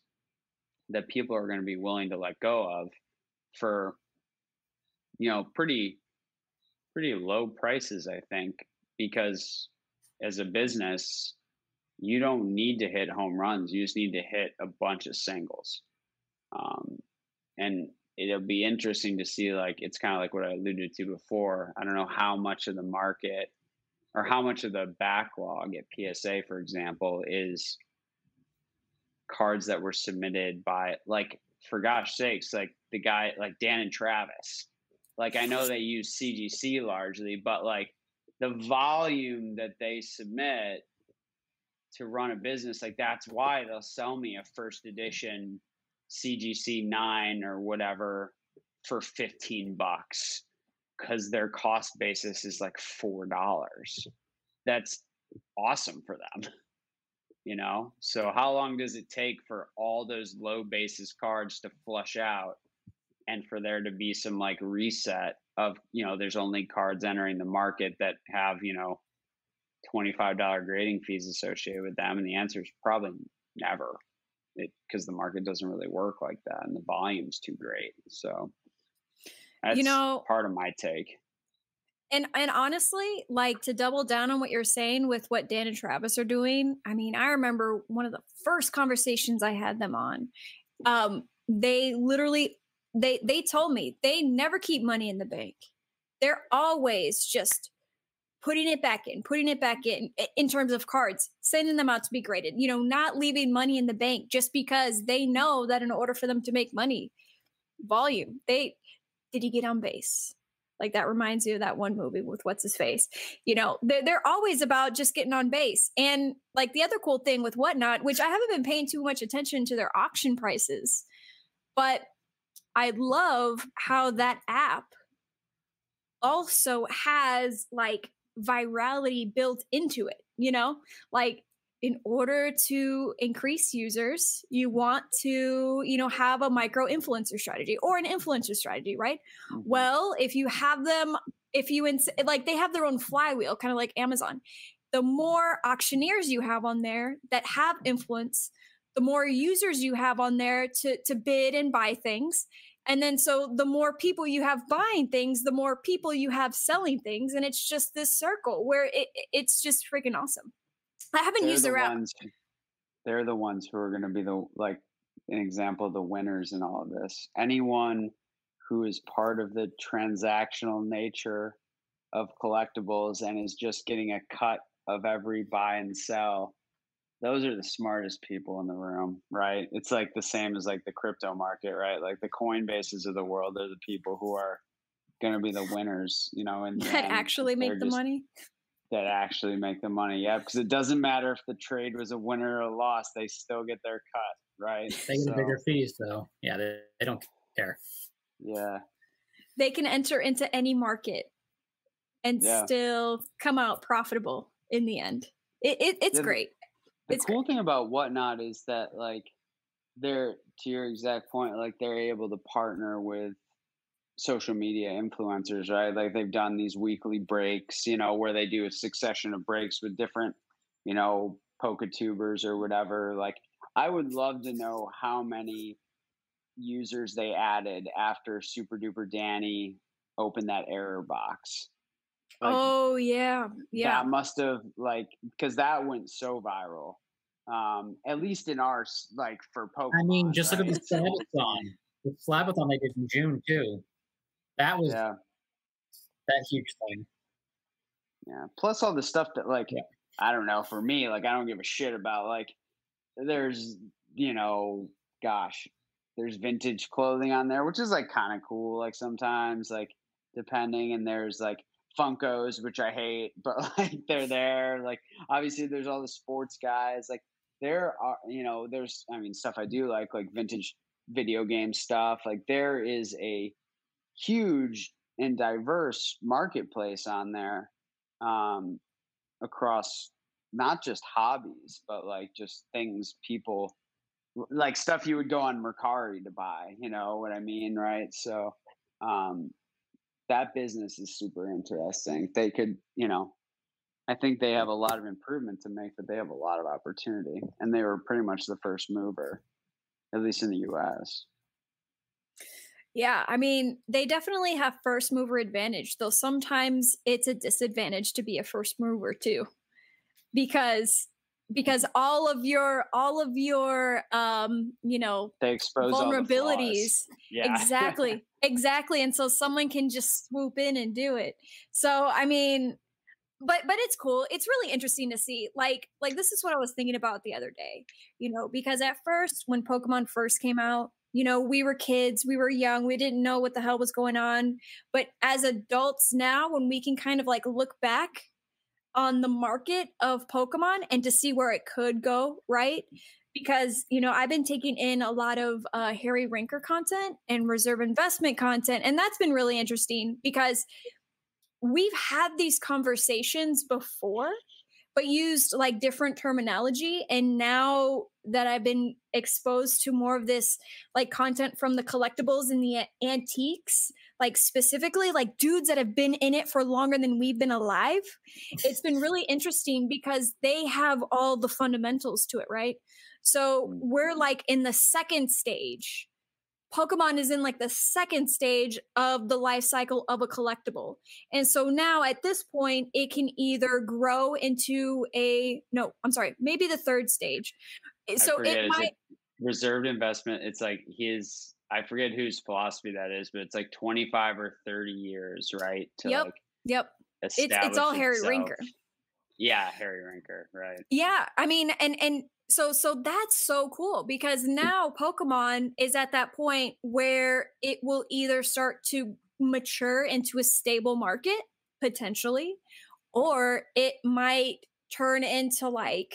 S2: that people are going to be willing to let go of for you know pretty pretty low prices i think because as a business you don't need to hit home runs. You just need to hit a bunch of singles. Um, and it'll be interesting to see, like, it's kind of like what I alluded to before. I don't know how much of the market or how much of the backlog at PSA, for example, is cards that were submitted by, like, for gosh sakes, like the guy, like Dan and Travis. Like, I know they use CGC largely, but like the volume that they submit to run a business like that's why they'll sell me a first edition cgc 9 or whatever for 15 bucks because their cost basis is like four dollars. That's awesome for them you know? So how long does it take for all those low basis cards to flush out and for there to be some like reset of you know there's only cards entering the market that have you know $25 grading fees associated with them? And the answer is probably never because the market doesn't really work like that and the volume's too great. So that's you know, part of my take.
S1: And and honestly, like to double down on what you're saying with what Dan and Travis are doing, I mean, I remember one of the first conversations I had them on. Um, they literally they they told me they never keep money in the bank. They're always just putting it back in, putting it back in in terms of cards, sending them out to be graded, you know, not leaving money in the bank just because they know that in order for them to make money, volume, they did he get on base? Like that reminds you of that one movie with what's his face. You know, they're, they're always about just getting on base. And like the other cool thing with Whatnot, which I haven't been paying too much attention to their auction prices, but I love how that app also has like virality built into it, you know? Like in order to increase users, you want to, you know, have a micro influencer strategy or an influencer strategy, right? Mm-hmm. Well, if you have them, if you ins- like they have their own flywheel, kind of like Amazon. The more auctioneers you have on there that have influence, the more users you have on there to to bid and buy things. And then so the more people you have buying things, the more people you have selling things and it's just this circle where it it's just freaking awesome. I haven't they're used the app. Ones,
S2: they're the ones who are going to be the like an example of the winners in all of this. Anyone who is part of the transactional nature of collectibles and is just getting a cut of every buy and sell those are the smartest people in the room right it's like the same as like the crypto market right like the coinbases of the world are the people who are going to be the winners you know and
S1: that actually make the money
S2: that actually make the money. Yeah, because it doesn't matter if the trade was a winner or a loss, they still get their cut, right?
S3: They get so, bigger fees, though. Yeah, they, they don't care.
S2: Yeah.
S1: They can enter into any market and yeah. still come out profitable in the end. It, it it's yeah, great.
S2: The
S1: it's
S2: cool great. thing about Whatnot is that, like, they're to your exact point, like they're able to partner with social media influencers, right? Like they've done these weekly breaks, you know, where they do a succession of breaks with different, you know, tubers or whatever. Like I would love to know how many users they added after Super Duper Danny opened that error box.
S1: Like, oh yeah, yeah.
S2: That must have like because that went so viral. Um, at least in ours, like for Pokemon. I
S3: mean, just right? look at the Slabathon. The Slabathon they did in June too. That was yeah. that huge thing.
S2: Yeah. Plus all the stuff that like yeah. I don't know, for me, like I don't give a shit about like there's you know, gosh, there's vintage clothing on there, which is like kind of cool, like sometimes, like depending, and there's like Funkos, which I hate, but like they're there. Like obviously there's all the sports guys. Like there are you know, there's I mean stuff I do like like vintage video game stuff. Like there is a huge and diverse marketplace on there um, across not just hobbies, but like just things people like stuff you would go on Mercari to buy, you know what I mean? Right. So, um, that business is super interesting. They could, you know, I think they have a lot of improvement to make, but they have a lot of opportunity. And they were pretty much the first mover, at least in the US.
S1: Yeah, I mean, they definitely have first mover advantage, though sometimes it's a disadvantage to be a first mover too. Because because all of your all of your um, you know,
S2: they expose vulnerabilities.
S1: Yeah. Exactly. exactly. And so someone can just swoop in and do it. So, I mean, but but it's cool it's really interesting to see like like this is what i was thinking about the other day you know because at first when pokemon first came out you know, we were kids, we were young, we didn't know what the hell was going on. But as adults now, when we can kind of like look back on the market of Pokemon and to see where it could go, right? Because, you know, I've been taking in a lot of uh, Harry Rinker content and reserve investment content. And that's been really interesting because we've had these conversations before but used like different terminology. And now that I've been exposed to more of this like content from the collectibles and the antiques, like specifically like dudes that have been in it for longer than we've been alive, it's been really interesting because they have all the fundamentals to it, right? So mm, we're mm. like in the second stage Pokemon is in like the second stage of the life cycle of a collectible. And so now at this point, it can either grow into a, no, I'm sorry, maybe the third stage. Eh, so it might.
S2: reserved investment, it's like his, I forget whose philosophy that is, but it's like 25 or 30 years, right?
S1: To yep. Like yep. It's, it's all Harry itself. Rinker.
S2: Yeah, Harry Rinker, right.
S1: Yeah. I mean, and, and, so so that's so cool because mm. now pokemon is at that point where it will either start to mature into a stable market potentially or it might turn into like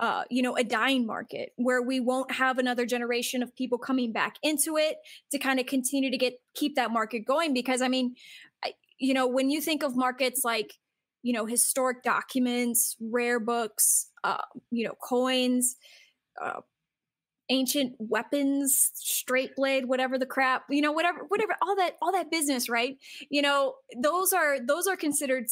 S1: uh, you know, a dying market where we won't have another generation of people coming back into it to kind of continue to get keep that market going. Because I mean, I, you know, when you think of markets like you know, historic documents, rare books, uh, you know, coins, uh, ancient weapons, straight blade, whatever the crap, you know, whatever, whatever, all that, all that business, right? You know, those are those are considered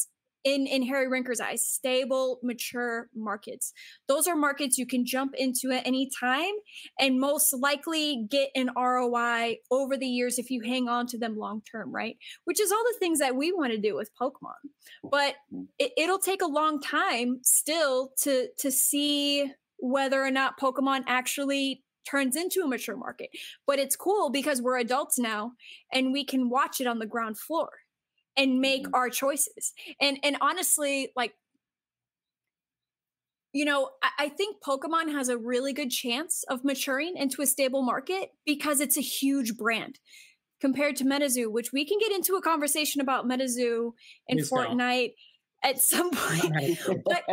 S1: in in Harry Rinker's eyes, stable, mature markets. Those are markets you can jump into at any time and most likely get an ROI over the years if you hang on to them long term, right? Which is all the things that we want to do with Pokemon. But mm-hmm. it, it'll take a long time still to to see whether or not Pokemon actually turns into a mature market. But it's cool because we're adults now and we can watch it on the ground floor and make mm-hmm. our choices. And and honestly, like you know, I, I, think Pokemon has a really good chance of maturing into a stable market because it's a huge brand compared to MetaZoo, which we can get into a conversation about MetaZoo and Fortnite at some point. but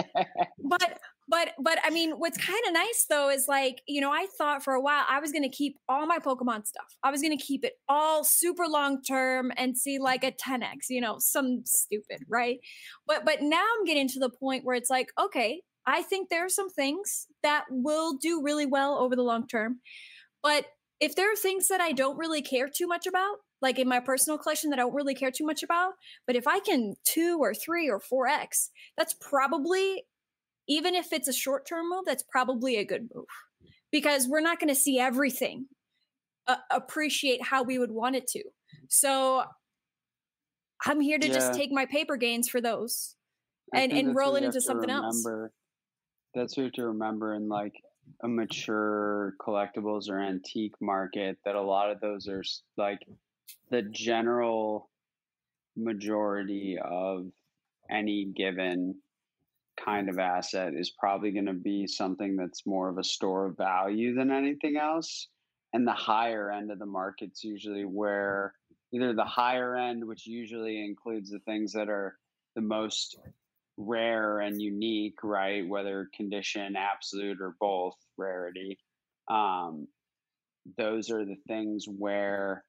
S1: but but but I mean, what's kind of nice though is like, you know, I thought for a while I was gonna keep all my Pokemon stuff. I was gonna keep it all super long term and see like a 10x, you know, some stupid, right? But but now I'm getting to the point where it's like, okay, I think there are some things that will do really well over the long term. But if there are things that I don't really care too much about, like in my personal collection that I don't really care too much about, but if I can two or three or 4x, that's probably even if it's a short term move, that's probably a good move because we're not going to see everything uh, appreciate how we would want it to. So I'm here to yeah. just take my paper gains for those and, and roll it into something remember. else.
S2: That's what you have to remember in like a mature collectibles or antique market that a lot of those are like the general majority of any given kind of asset is probably going to be something that's more of a store of value than anything else. And the higher end of the market's usually where either the higher end, which usually includes the things that are the most rare and unique, right? Whether condition, absolute, or both rarity. Um, those are the things where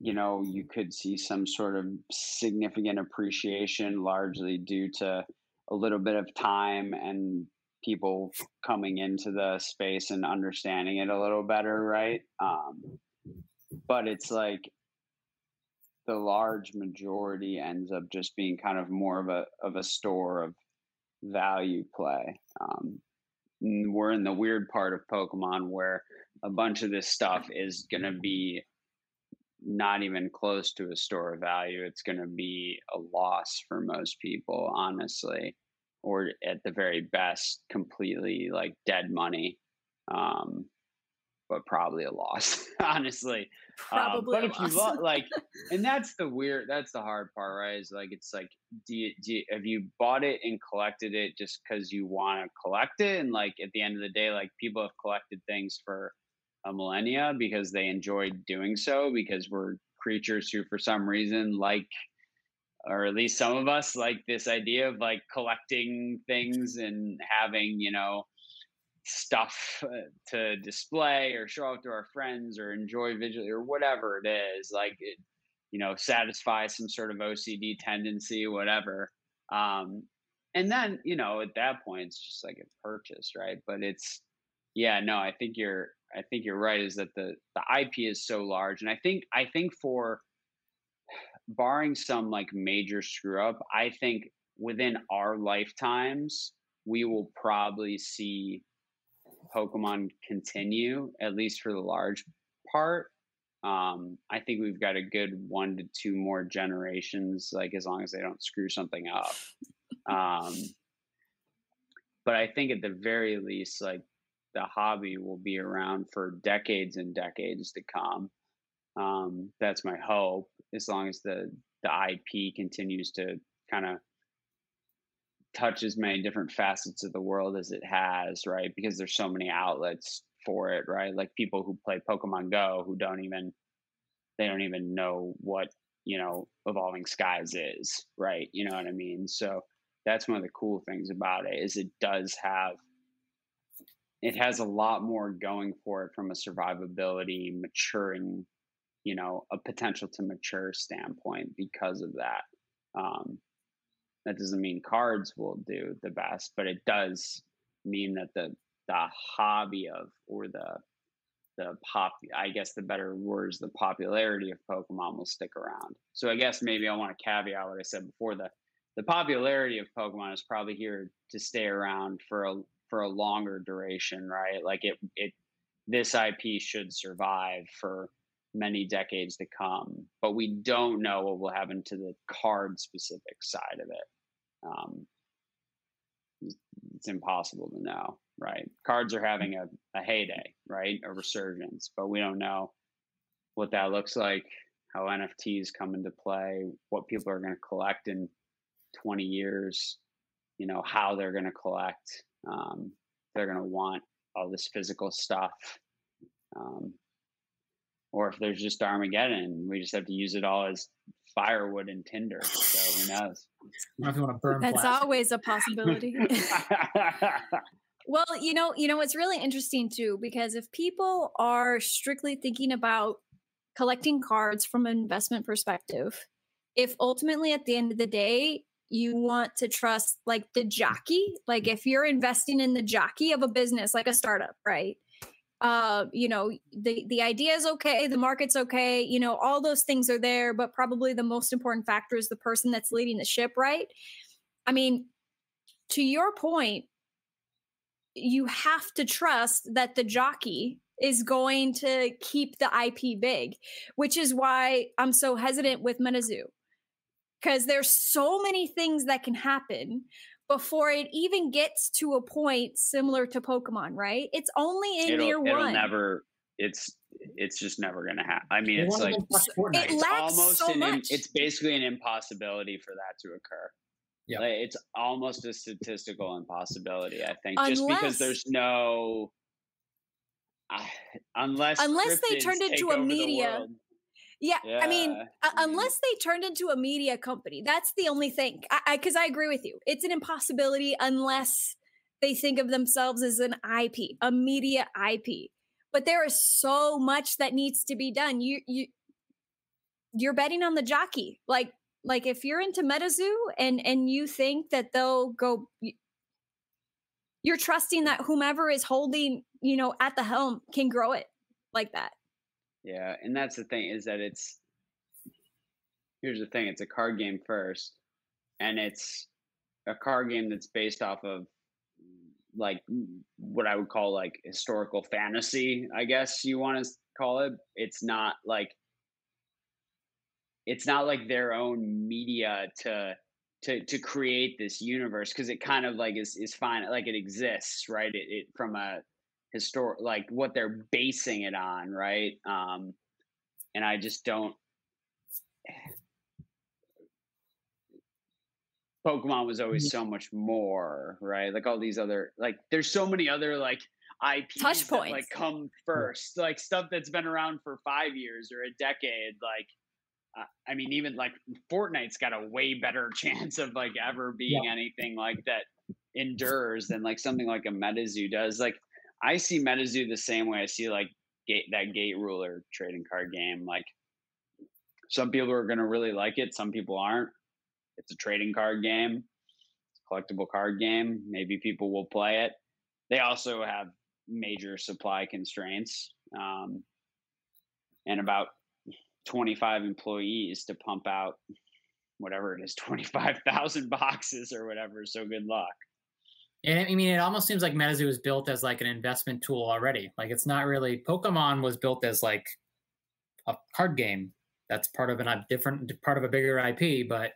S2: you know you could see some sort of significant appreciation largely due to a little bit of time and people coming into the space and understanding it a little better, right? Um, but it's like the large majority ends up just being kind of more of a of a store of value play. Um, we're in the weird part of Pokemon where a bunch of this stuff is going to be not even close to a store of value. It's going to be a loss for most people, honestly, or at the very best, completely like dead money. Um, but probably a loss, honestly.
S1: Probably,
S2: um, but if
S1: loss.
S2: you lo- like, and that's the weird, that's the hard part, right? Is like it's like, do you, do you, have you bought it and collected it just because you want to collect it? And like at the end of the day, like people have collected things for a millennia because they enjoyed doing so because we're creatures who for some reason like or at least some of us like this idea of like collecting things and having you know stuff uh, to display or show off to our friends or enjoy visually or whatever it is like it you know satisfy some sort of ocd tendency whatever. Um and then you know at that point it's just like a purchase right? But it's yeah no i think you're I think you're right. Is that the the IP is so large, and I think I think for barring some like major screw up, I think within our lifetimes we will probably see Pokemon continue at least for the large part. Um, I think we've got a good one to two more generations, like as long as they don't screw something up. Um, but I think at the very least, like the hobby will be around for decades and decades to come. Um, that's my hope, as long as the the IP continues to kind of touch as many different facets of the world as it has, right? Because there's so many outlets for it, right? Like people who play Pokemon Go who don't even they don't even know what you know evolving skies is right you know what i mean so that's one of the cool things about it is it does have it has a lot more going for it from a survivability, maturing, you know, a potential to mature standpoint because of that. Um, that doesn't mean cards will do the best, but it does mean that the the hobby of or the the pop I guess the better words the popularity of Pokemon will stick around. So I guess maybe I want to caveat what I said before the the popularity of Pokemon is probably here to stay around for a for a longer duration, right? Like it it this IP should survive for many decades to come, but we don't know what will happen to the card specific side of it. Um, it's impossible to know, right? Cards are having a, a heyday, right? A resurgence, but we don't know what that looks like, how NFTs come into play, what people are going to collect in 20 years, you know, how they're going to collect. Um, they're going to want all this physical stuff. Um, or if there's just Armageddon, we just have to use it all as firewood and tinder. So who knows?
S3: if you want to burn
S1: That's plastic. always a possibility. well, you know, you know, it's really interesting too, because if people are strictly thinking about collecting cards from an investment perspective, if ultimately at the end of the day you want to trust like the jockey, like if you're investing in the jockey of a business, like a startup, right? uh, you know, the the idea is okay, the market's okay, you know, all those things are there, but probably the most important factor is the person that's leading the ship, right? I mean, to your point, you have to trust that the jockey is going to keep the IP big, which is why I'm so hesitant with MetaZoo. Because there's so many things that can happen before it even gets to a point similar to Pokemon, right? It's only in
S2: it'll,
S1: year
S2: it'll
S1: one.
S2: Never. It's it's just never going to happen. I mean, it's like
S1: it
S2: it's
S1: almost so
S2: an,
S1: much.
S2: It's basically an impossibility for that to occur. Yeah, like, it's almost a statistical impossibility. I think unless, just because there's no. Uh, unless
S1: unless they turned into a media yeah, yeah, I mean, uh, unless they turned into a media company, that's the only thing. I because I, I, agree with you, it's an impossibility unless they think of themselves as an IP, a media IP. But there is so much that needs to be done. You you you're betting on the jockey, like like if you're into MetaZoo and and you think that they'll go, you're trusting that whomever is holding you know at the helm can grow it like that.
S2: Yeah, and that's the thing is that it's here's the thing, it's a card game first and it's a card game that's based off of like what I would call like historical fantasy, I guess you want to call it. It's not like it's not like their own media to to to create this universe because it kind of like is is fine like it exists right it, it from a historic like what they're basing it on right um and i just don't pokemon was always mm-hmm. so much more right like all these other like there's so many other like IPs
S1: touch points
S2: that, like come first like stuff that's been around for five years or a decade like uh, I mean, even like Fortnite's got a way better chance of like ever being yeah. anything like that endures than like something like a MetaZoo does. Like I see MetaZoo the same way I see like gate, that gate ruler trading card game. Like some people are going to really like it, some people aren't. It's a trading card game, collectible card game. Maybe people will play it. They also have major supply constraints um, and about 25 employees to pump out whatever it is 25,000 boxes or whatever. So good luck.
S3: And I mean, it almost seems like MetaZoo was built as like an investment tool already. Like it's not really Pokemon was built as like a card game that's part of a different part of a bigger IP, but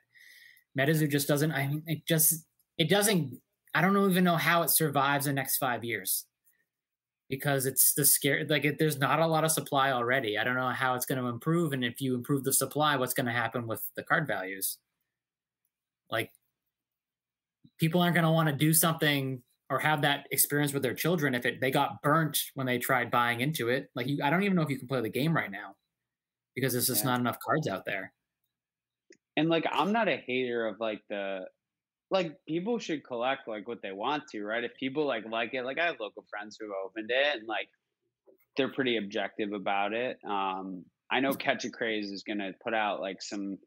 S3: MetaZoo just doesn't. I mean, it just it doesn't. I don't even know how it survives the next five years because it's the scare. Like it, there's not a lot of supply already. I don't know how it's going to improve, and if you improve the supply, what's going to happen with the card values? Like people aren't going to want to do something or have that experience with their children if it they got burnt when they tried buying into it. Like you, I don't even know if you can play the game right now because there's just yeah. not enough cards out there.
S2: And like I'm not a hater of like the like people should collect like what they want to, right? If people like like it, like I have local friends who opened it and like they're pretty objective about it. Um I know Catch a Craze is gonna put out like some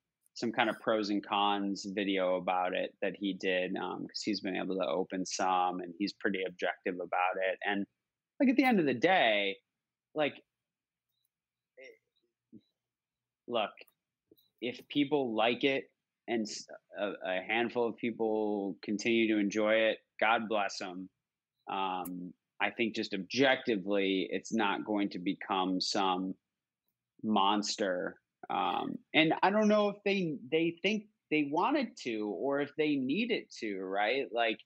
S2: some kind of pros and cons video about it that he did because um, he's been able to open some and he's pretty objective about it. And like at the end of the day, like, eh, look, if people like it and a, a, handful of people continue to enjoy it, God bless them. Um, I think just objectively, it's not going to become some monster. Um, and I don't know if they they think they wanted to or if they need it to, right? Like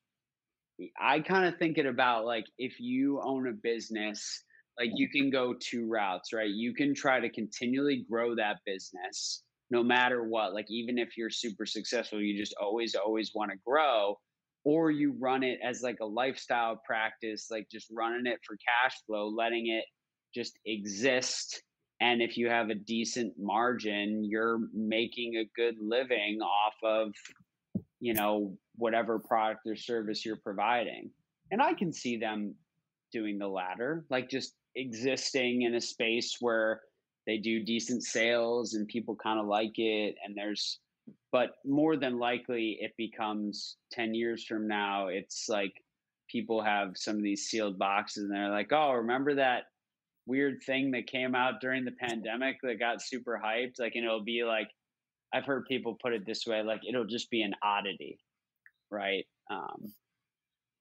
S2: I kind of think it about like if you own a business, like you can go two routes, right? You can try to continually grow that business no matter what. Like even if you're super successful, you just always always want to grow or you run it as like a lifestyle practice, like just running it for cash flow, letting it just exist. And if you have a decent margin, you're making a good living off of, you know, whatever product or service you're providing. And I can see them doing the latter, like just existing in a space where they do decent sales and people kind of like it and there's but more than likely it becomes 10 years from now it's like people have some of these sealed boxes and they're like oh remember that weird thing that came out during the pandemic that got super hyped like and it'll be like i've heard people put it this way like it'll just be an oddity right? Um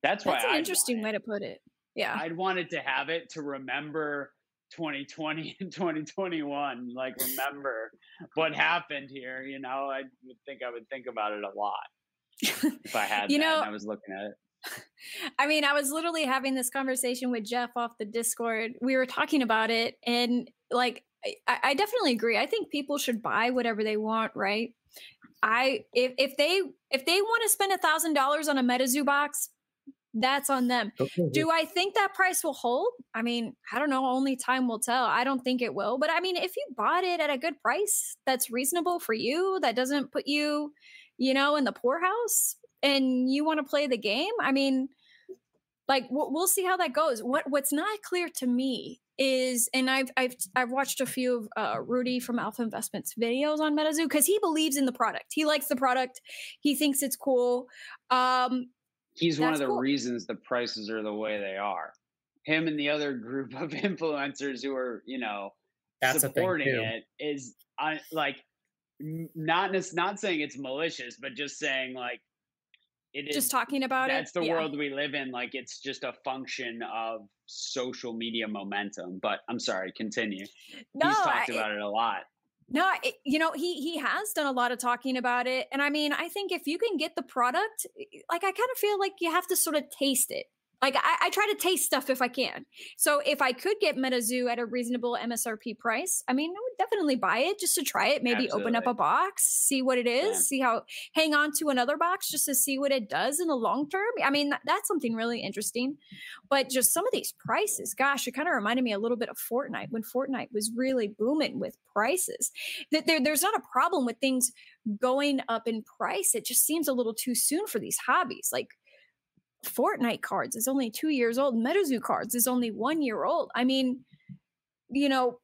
S2: that's why
S1: that's an
S2: I'd
S1: interesting way to put it. Yeah.
S2: I'd wanted to have it to remember 2020 and 2021 like remember what happened here you know? I would think i would think about it a lot if i had
S1: you
S2: that
S1: know
S2: i was looking at it
S1: I mean, I was literally having this conversation with Jeff off the Discord. We were talking about it, and like, I, I definitely agree. I think people should buy whatever they want, right? I if if they if they want to spend a thousand dollars on a MetaZoo box, that's on them. Okay. Do I think that price will hold? I mean, I don't know. Only time will tell. I don't think it will. But I mean, if you bought it at a good price that's reasonable for you, that doesn't put you, you know, in the poorhouse and you want to play the game, I mean, like we'll see how that goes. What what's not clear to me is, and I've I've I've watched a few of uh, Rudy from Alpha Investments videos on MetaZoo because he believes in the product. He likes the product. He thinks it's cool. Um,
S2: he's one of the cool. reasons the prices are the way they are. Him and the other group of influencers who are, you know, That's supporting it is uh, like not not saying it's malicious, but just saying like
S1: it is just talking about
S2: that's
S1: it.
S2: That's the yeah. world we live in. Like it's just a function of social media momentum. But I'm sorry, continue. No, He's talked I, about it a lot.
S1: No, it, you know, he he has done a lot of talking about it. And I mean, I think if you can get the product, like I kind of feel like you have to sort of taste it. Like I, I, try to taste stuff if I can. So if I could get MetaZoo at a reasonable MSRP price, I mean, I would definitely buy it just to try it. Maybe Absolutely. open up a box, see what it is, yeah. see how hang on to another box just to see what it does in the long term. I mean, that, that's something really interesting. But just some of these prices, gosh, it kind of reminded me a little bit of Fortnite when Fortnite was really booming with prices. That there, there's not a problem with things going up in price. It just seems a little too soon for these hobbies. Like Fortnite cards is only two years old. MetaZoo cards is only one year old. I mean, you know,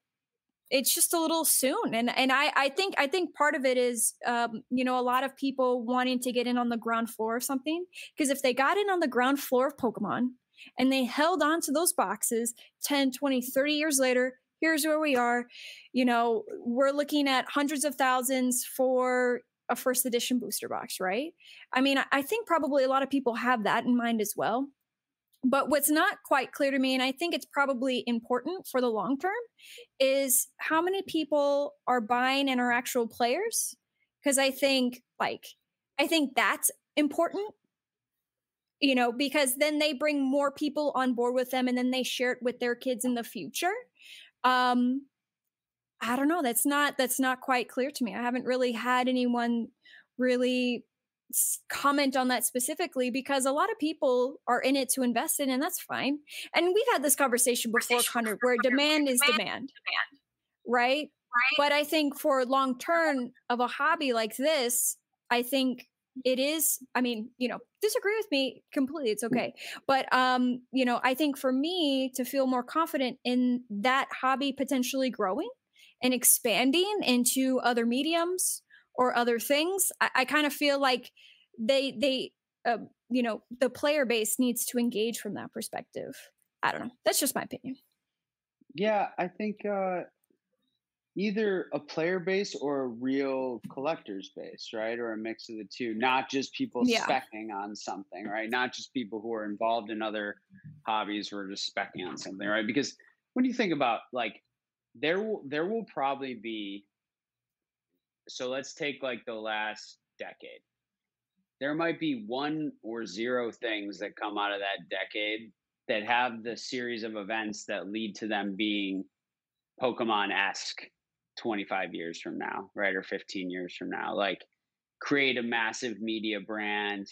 S1: it's just a little soon. And and I I think I think part of it is um, you know, a lot of people wanting to get in on the ground floor of something. Because if they got in on the ground floor of Pokemon and they held on to those boxes 10, 20, 30 years later, here's where we are. You know, we're looking at hundreds of thousands for a first edition booster box, right? I mean, I think probably a lot of people have that in mind as well. But what's not quite clear to me, and I think it's probably important for the long term, is how many people are buying and are actual players. Because I think, like, I think that's important you know, because then they bring more people on board with them and then they share it with their kids in the future. Um, I don't know. That's not that's not quite clear to me. I haven't really had anyone really comment on that specifically because a lot of people are in it to invest in and that's fine and we've had this conversation before connor where demand is demand right right but i think for long term of a hobby like this i think it is i mean you know disagree with me completely it's okay but um you know i think for me to feel more confident in that hobby potentially growing and expanding into other mediums or other things. I, I kind of feel like they they uh, you know the player base needs to engage from that perspective. I don't know. That's just my opinion.
S2: Yeah, I think uh, either a player base or a real collector's base, right? Or a mix of the two, not just people yeah. specking on something, right? Not just people who are involved in other hobbies who are just specking on something, right? Because when you think about like there will there will probably be so let's take like the last decade. There might be one or zero things that come out of that decade that have the series of events that lead to them being Pokemon esque 25 years from now, right? Or 15 years from now. Like create a massive media brand,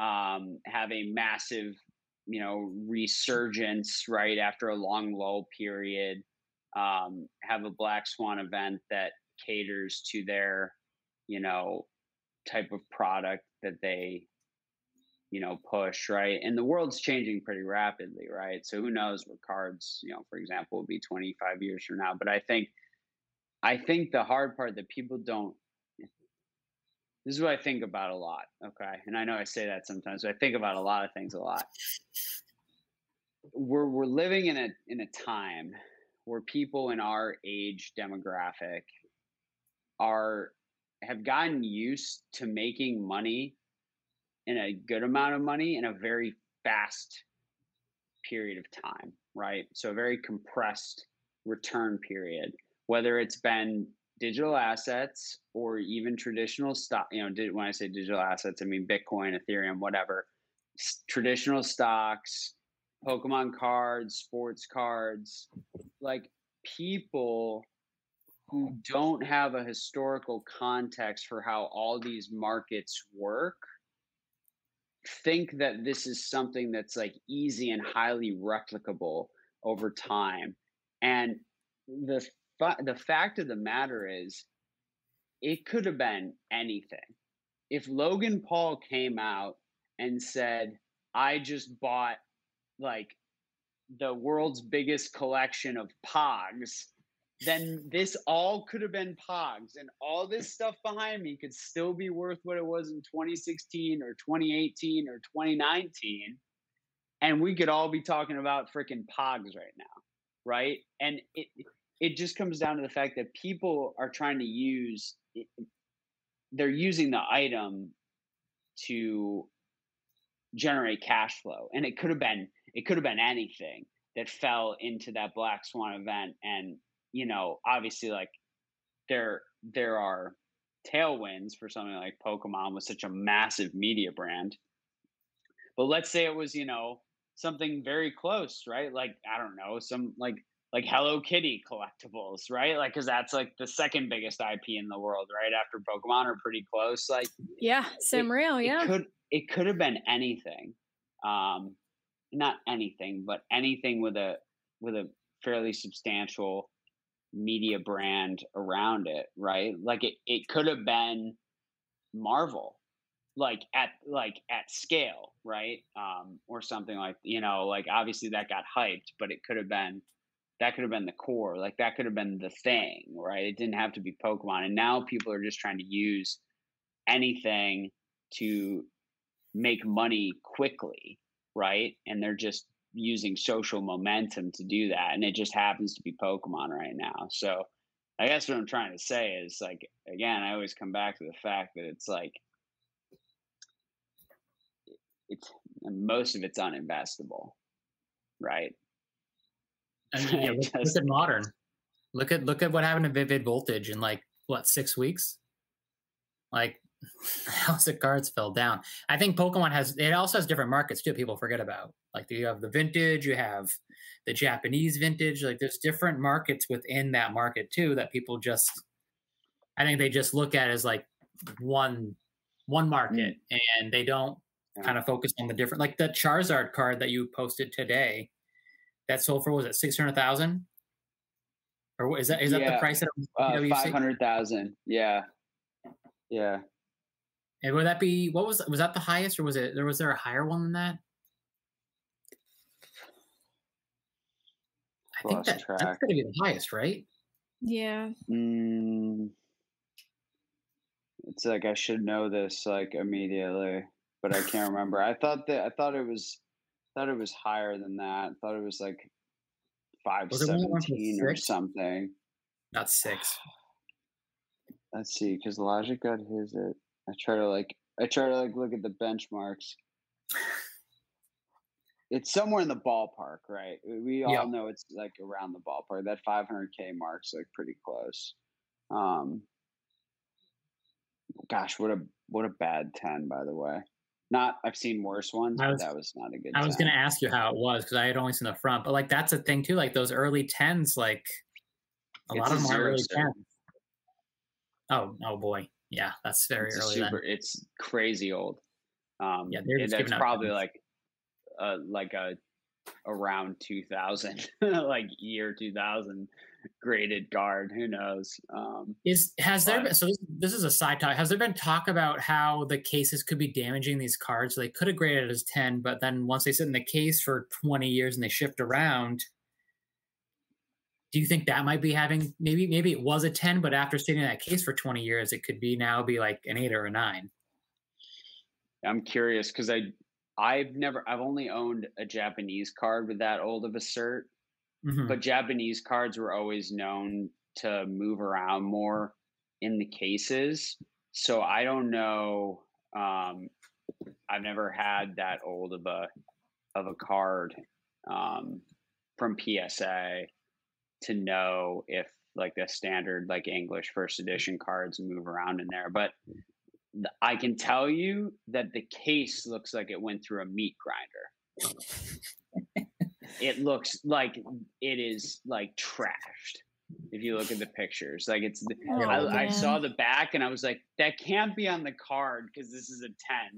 S2: um, have a massive, you know, resurgence, right? After a long lull period, um, have a Black Swan event that caters to their, you know, type of product that they you know push right and the world's changing pretty rapidly right so who knows what cards you know for example will be 25 years from now but i think I think the hard part that people don't this is what I think about a lot. Okay. And I know I say that sometimes, but I think about a lot of things a lot. We're we're living in a in a time where people in our age demographic are have gotten used to making money in a good amount of money in a very fast period of time, right? So a very compressed return period whether it's been digital assets or even traditional stock you know when i say digital assets i mean bitcoin ethereum whatever traditional stocks pokemon cards sports cards like people who don't have a historical context for how all these markets work think that this is something that's like easy and highly replicable over time and the but the fact of the matter is, it could have been anything. If Logan Paul came out and said, I just bought like the world's biggest collection of pogs, then this all could have been pogs. And all this stuff behind me could still be worth what it was in 2016 or 2018 or 2019. And we could all be talking about freaking pogs right now. Right. And it, it just comes down to the fact that people are trying to use they're using the item to generate cash flow and it could have been it could have been anything that fell into that black swan event and you know obviously like there there are tailwinds for something like pokemon with such a massive media brand but let's say it was you know something very close right like i don't know some like like Hello Kitty collectibles, right? Like, because that's like the second biggest IP in the world, right? After Pokemon are pretty close. Like,
S1: yeah, same real, yeah.
S2: It could it could have been anything, um, not anything, but anything with a with a fairly substantial media brand around it, right? Like it it could have been Marvel, like at like at scale, right? Um, or something like you know, like obviously that got hyped, but it could have been that could have been the core like that could have been the thing right it didn't have to be pokemon and now people are just trying to use anything to make money quickly right and they're just using social momentum to do that and it just happens to be pokemon right now so i guess what i'm trying to say is like again i always come back to the fact that it's like it's most of it's uninvestable right
S3: I mean, yeah, look, look, at modern. Look at look at what happened to Vivid Voltage in like what six weeks. Like House of Cards fell down. I think Pokemon has it also has different markets too. People forget about like you have the vintage, you have the Japanese vintage. Like there's different markets within that market too that people just. I think they just look at as like one one market, mm. and they don't yeah. kind of focus on the different. Like the Charizard card that you posted today that sold for was it six hundred thousand? Or is that is that the price that
S2: uh, five hundred thousand? Yeah, yeah.
S3: And would that be what was was that the highest, or was it there was there a higher one than that? I think that, that's going to be the highest, right?
S1: Yeah.
S2: Mm, It's like I should know this like immediately, but I can't remember. I thought that I thought it was thought it was higher than that. I thought it was like five seventeen or something.
S3: Not six.
S2: Let's see, because Logic got his it. I try to like I try to like look at the benchmarks. It's somewhere in the ballpark, right? We all know it's like around the ballpark. That 500k mark's like pretty close. Um, gosh, what a what a bad ten, by the way. Not I've seen worse ones, was, but that was not a good. One.
S3: I was
S2: going
S3: to ask you how it was because I had only seen the front, but like that's a thing too. Like those early tens, like a it's lot of them are early tens. Oh, oh boy, yeah, that's very
S2: it's
S3: early.
S2: Super,
S3: then.
S2: it's crazy old. Um,
S3: yeah, they're
S2: just it's probably like, uh, like a around 2000, like year 2000 graded guard. Who knows? Um,
S3: is has there been so this, this is a side talk? Has there been talk about how the cases could be damaging these cards? So they could have graded as ten, but then once they sit in the case for twenty years and they shift around, do you think that might be having maybe maybe it was a ten, but after sitting in that case for twenty years, it could be now be like an eight or a nine?
S2: I'm curious because I I've never I've only owned a Japanese card with that old of a cert Mm-hmm. But Japanese cards were always known to move around more in the cases. So I don't know. Um, I've never had that old of a of a card um, from PSA to know if like the standard like English first edition cards move around in there. But I can tell you that the case looks like it went through a meat grinder. it looks like it is like trashed if you look at the pictures like it's oh, I, I, saw the back and i was like that can't be on the card because this is a 10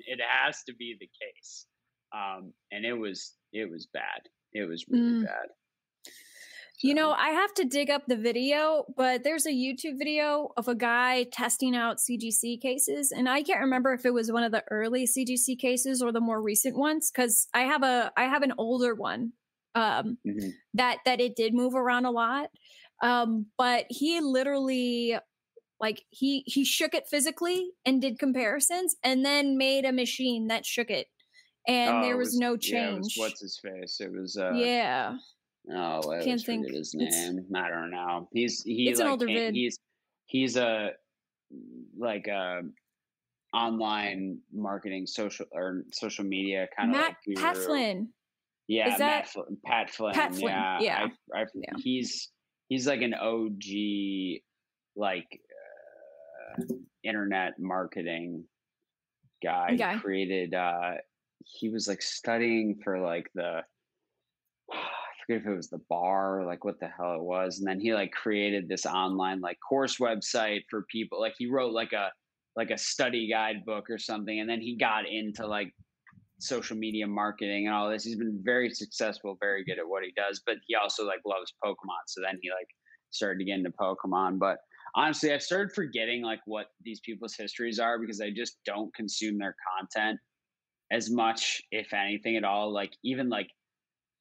S2: it has to be the case um, and it was it was bad it was really mm. bad
S1: so. You know, I have to dig up the video, but there's a YouTube video of a guy testing out CGC cases, and I can't remember if it was one of the early CGC cases or the more recent ones because I have a I have an older one um, mm-hmm. that that it did move around a lot. Um, but he literally like he he shook it physically and did comparisons and then made a machine that shook it and oh, there was, was, no change
S2: yeah, was, what's his face it was uh
S1: yeah
S2: oh i can't think of his name i don't know he's he's
S1: it's
S2: like,
S1: an older vid.
S2: he's he's a like a online marketing social or social media kind of
S1: Matt
S2: like
S1: Pat Flynn.
S2: Yeah, Is that, Matt, Pat Flynn.
S1: Pat Flynn.
S2: Yeah,
S1: yeah.
S2: I, I, yeah. He's he's like an OG, like uh, internet marketing guy. guy. He created. uh He was like studying for like the. I forget if it was the bar like what the hell it was, and then he like created this online like course website for people. Like he wrote like a like a study guidebook or something, and then he got into like social media marketing and all this. He's been very successful, very good at what he does, but he also like loves Pokemon. So then he like started to get into Pokemon. But honestly, I've started forgetting like what these people's histories are because I just don't consume their content as much, if anything at all. Like even like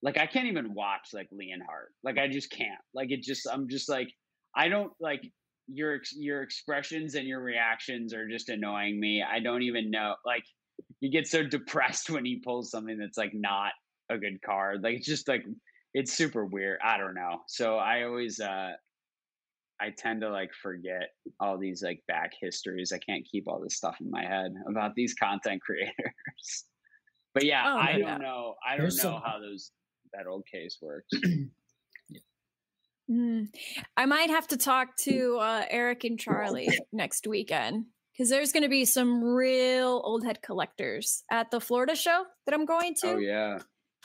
S2: like I can't even watch like Leonhart. Like I just can't. Like it just I'm just like I don't like your your expressions and your reactions are just annoying me. I don't even know like you get so depressed when he pulls something that's like not a good card. Like it's just like it's super weird. I don't know. So I always uh I tend to like forget all these like back histories. I can't keep all this stuff in my head about these content creators. but yeah, oh, I don't know. I don't There's know some... how those that old case works.
S1: Mm. I might have to talk to uh, Eric and Charlie next weekend because there's going to be some real old head collectors at the Florida show that I'm going to.
S2: Oh yeah,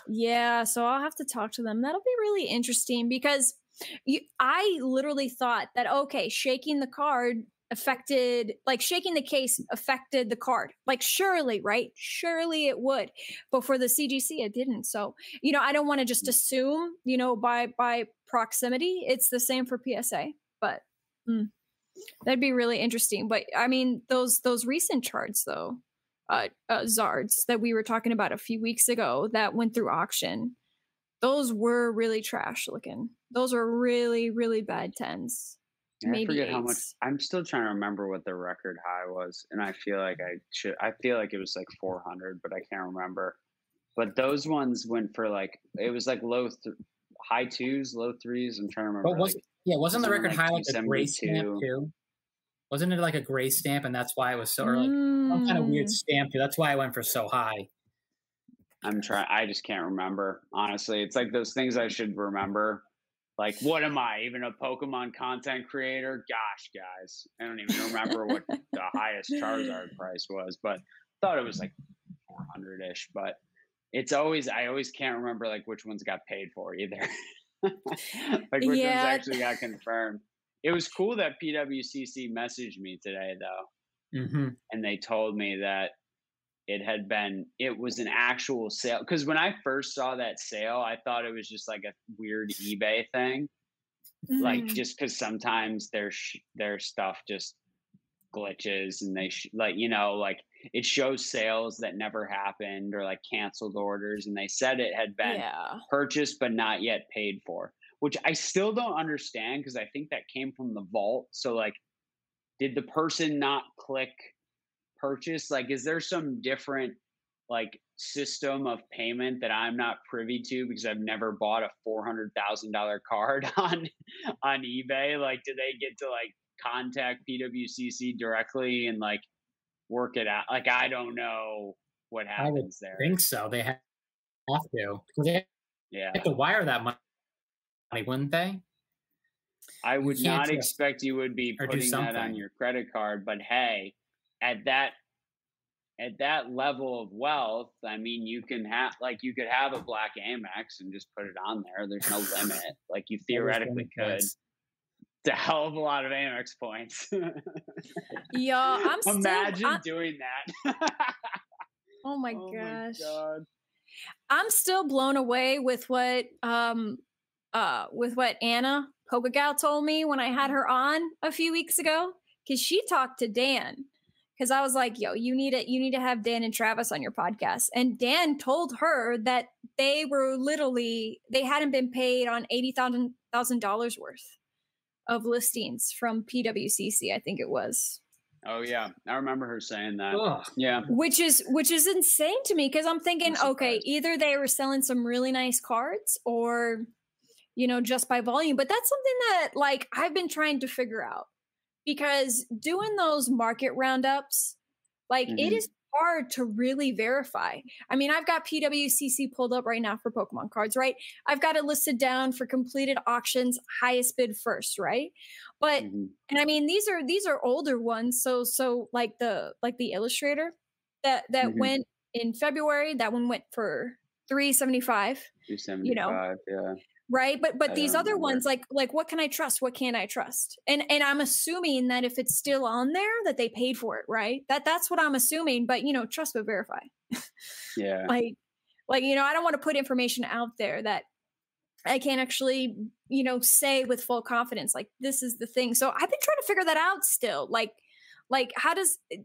S1: yeah. So I'll have to talk to them. That'll be really interesting because you, I literally thought that okay, shaking the card affected like shaking the case affected the card like surely right surely it would but for the cgc it didn't so you know i don't want to just mm. assume you know by by proximity it's the same for psa but mm. That'd be really interesting. But I mean, those those recent charts though, uh, uh, Zards that we were talking about a few weeks ago that went through auction, those were really trash looking. Those were really really bad tens.
S2: I
S1: maybe
S2: forget how much. I'm still trying to remember what the record high was, and I feel like I should. I feel like it was like 400, but I can't remember. But those ones went for like it was like low, th- high twos, low threes. I'm trying to remember.
S3: But was
S2: like,
S3: yeah, wasn't the record
S2: like
S3: high like a gray stamp too? Wasn't it like a gray stamp, and that's why it was so early? Some kind of weird
S1: Mm.
S3: stamp too. That's why I went for so high.
S2: I'm trying. I just can't remember. Honestly, it's like those things I should remember. Like, what am I? Even a Pokemon content creator? Gosh, guys, I don't even remember what the highest Charizard price was, but thought it was like 400 ish. But it's always I always can't remember like which ones got paid for either. like which
S1: Yeah.
S2: ones actually got confirmed. It was cool that PWCC messaged me today though
S3: hmm
S2: and they told me that it had been it was an actual sale because when i first saw that sale i thought it was just like a weird ebay thing like
S1: Mm.
S2: just because sometimes their sh- their stuff just glitches and they sh- like you know like it shows sales that never happened or like canceled orders and they said it had been
S1: yeah.
S2: purchased but not yet paid for which i still don't understand because i think that came from the vault so like did the person not click purchase like is there some different like system of payment that i'm not privy to because i've never bought a $400000 card on on ebay? Like do they get to like contact pwcc directly and like work it out? Like i don't know what happens there.
S3: I think so. They have to because they
S2: yeah.
S3: have to wire that money, wouldn't they?
S2: I would
S3: can't
S2: expect you would be putting that on your credit card, but hey, at that at that level of wealth, I mean, you can have like you could have a black Amex and just put it on there. There's no limit. Like you theoretically could. It's a hell of a lot of Amex points.
S1: Yeah, I'm still.
S2: Imagine
S1: I'm-
S2: doing that.
S1: oh my
S2: oh
S1: gosh.
S2: my god.
S1: I'm still blown away with what um uh with what Anna Pogagal told me when I had her on a few weeks ago cuz she talked to Dan cuz I was like, "Yo, you need it. you need to have Dan and Travis on your podcast." And Dan told her that they were literally they hadn't been paid on $80,000 worth of listings from PWCC, I think it was.
S2: Oh yeah, I remember her saying that.
S3: Ugh.
S2: Yeah.
S1: which is which is insane to me because i'm thinking
S2: I'm
S1: okay either they were selling some really nice cards or you know just by volume but that's something that like i've been trying to figure out because doing those market roundups like it
S2: Mhm.
S1: is hard to really verify i mean i've got pwcc pulled up right now for pokemon cards right i've got it listed down for completed auctions highest bid first right but
S2: Mhm.
S1: and i mean these are these are older ones so so like the like the illustrator that that
S2: Mhm.
S1: went in february that one went for 375
S2: 275, yeah.
S1: Right but but
S2: I
S1: these other
S2: remember.
S1: ones like like what can i trust what can't i trust and and i'm assuming that if it's still on there that they paid for it right that that's what i'm assuming but you know trust but verify
S2: Yeah.
S1: like like you know i don't want to put information out there that i can't actually you know say with full confidence like this is the thing so i've been trying to figure that out still like like how does eh,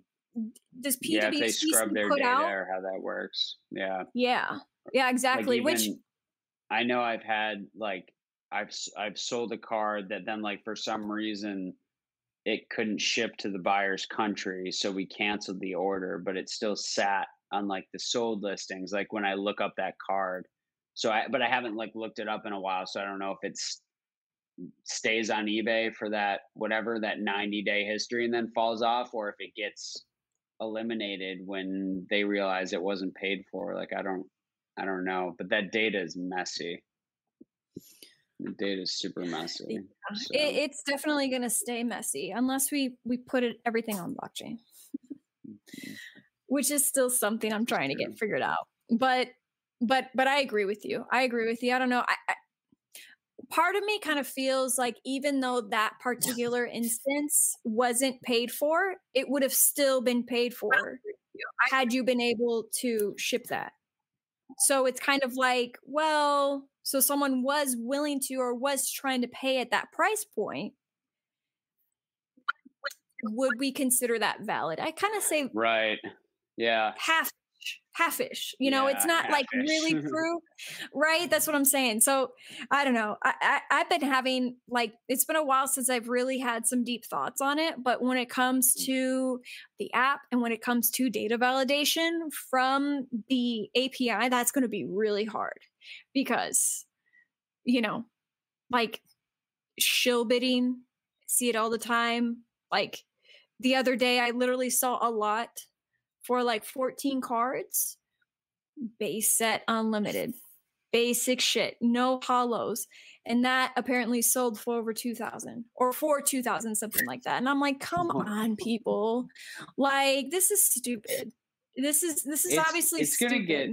S1: does PwC
S2: yeah, they scrub their
S1: put
S2: data
S1: out
S2: or how that works. Yeah.
S1: yeah yeah exactly
S2: like
S1: which
S2: even- I know I've had like I've I've sold a card that then like for some reason it couldn't ship to the buyer's country, so we canceled the order, but it still sat on like the sold listings. Like when I look up that card, so I but I haven't like looked it up in a while, so I don't know if it's stays on eBay for that whatever that 90 day history and then falls off or if it gets eliminated when they realize it wasn't paid for like i don't i don't know but that data is messy. The data is super messy um, so.
S1: it, it's definitely going to stay messy unless we we put it everything on blockchain. Mm-hmm. Which is still something i'm trying to get figured out but but but i agree with you. I agree with you. I don't know. I, I part of me kind of feels like even though that particular instance wasn't paid for it would have still been paid for had you been able to ship that so it's kind of like well so someone was willing to or was trying to pay at that price point would we consider that valid? I kind of say
S2: right. Yeah.
S1: half halfish you know it's
S2: Yeah,
S1: not like really true right that's what i'm saying so i don't know I, I i've been having like it's been a while since i've really had some deep thoughts on it but when it comes
S2: Mm.
S1: to the app and when it comes to data validation from the api that's going to be really hard because you know like shill bidding see it all the time like the other day i literally saw a lot for like 14 cards base set unlimited. Basic shit no holos. And that apparently sold for over 2000 or for 2000 something like that. And i'm like come on people. Like this is stupid. This is this is
S2: It's-
S1: obviously
S2: it's gonna get-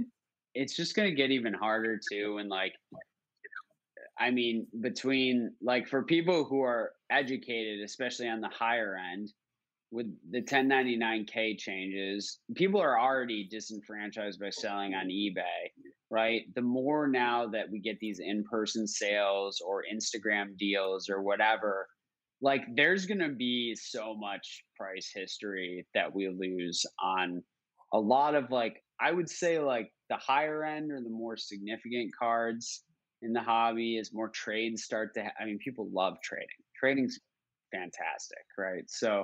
S2: it's just going to get even harder too and like i mean between like for people who are educated especially on the higher end with the 1099k changes people are already disenfranchised by selling on ebay right? The more now that we get these in-person sales or instagram deals or whatever like there's going to be so much price history that we lose on a lot of like i would say like the higher end or the more significant cards in the hobby as more trades start to ha- i mean people love trading. Trading's fantastic right? So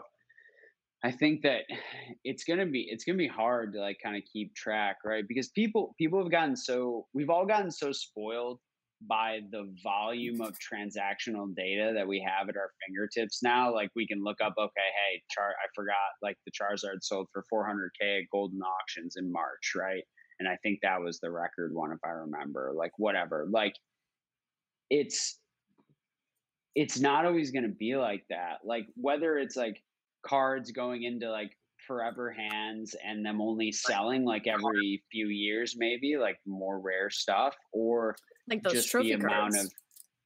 S2: i think that it's to be it's to be hard to like kind of keep track right? Because people people have gotten so we've all gotten so spoiled by the volume of transactional data that we have at our fingertips now like we can look up okay hey char i forgot like the charizard sold for 400k at Goldin auctions in march right? And i think that was the record one if i remember like whatever. Like it's it's not always going to be like that. Like whether it's like cards going into like forever hands and them only selling like every few years maybe like more rare stuff or
S1: like those
S2: just
S1: trophy
S2: the amount
S1: cards.
S2: of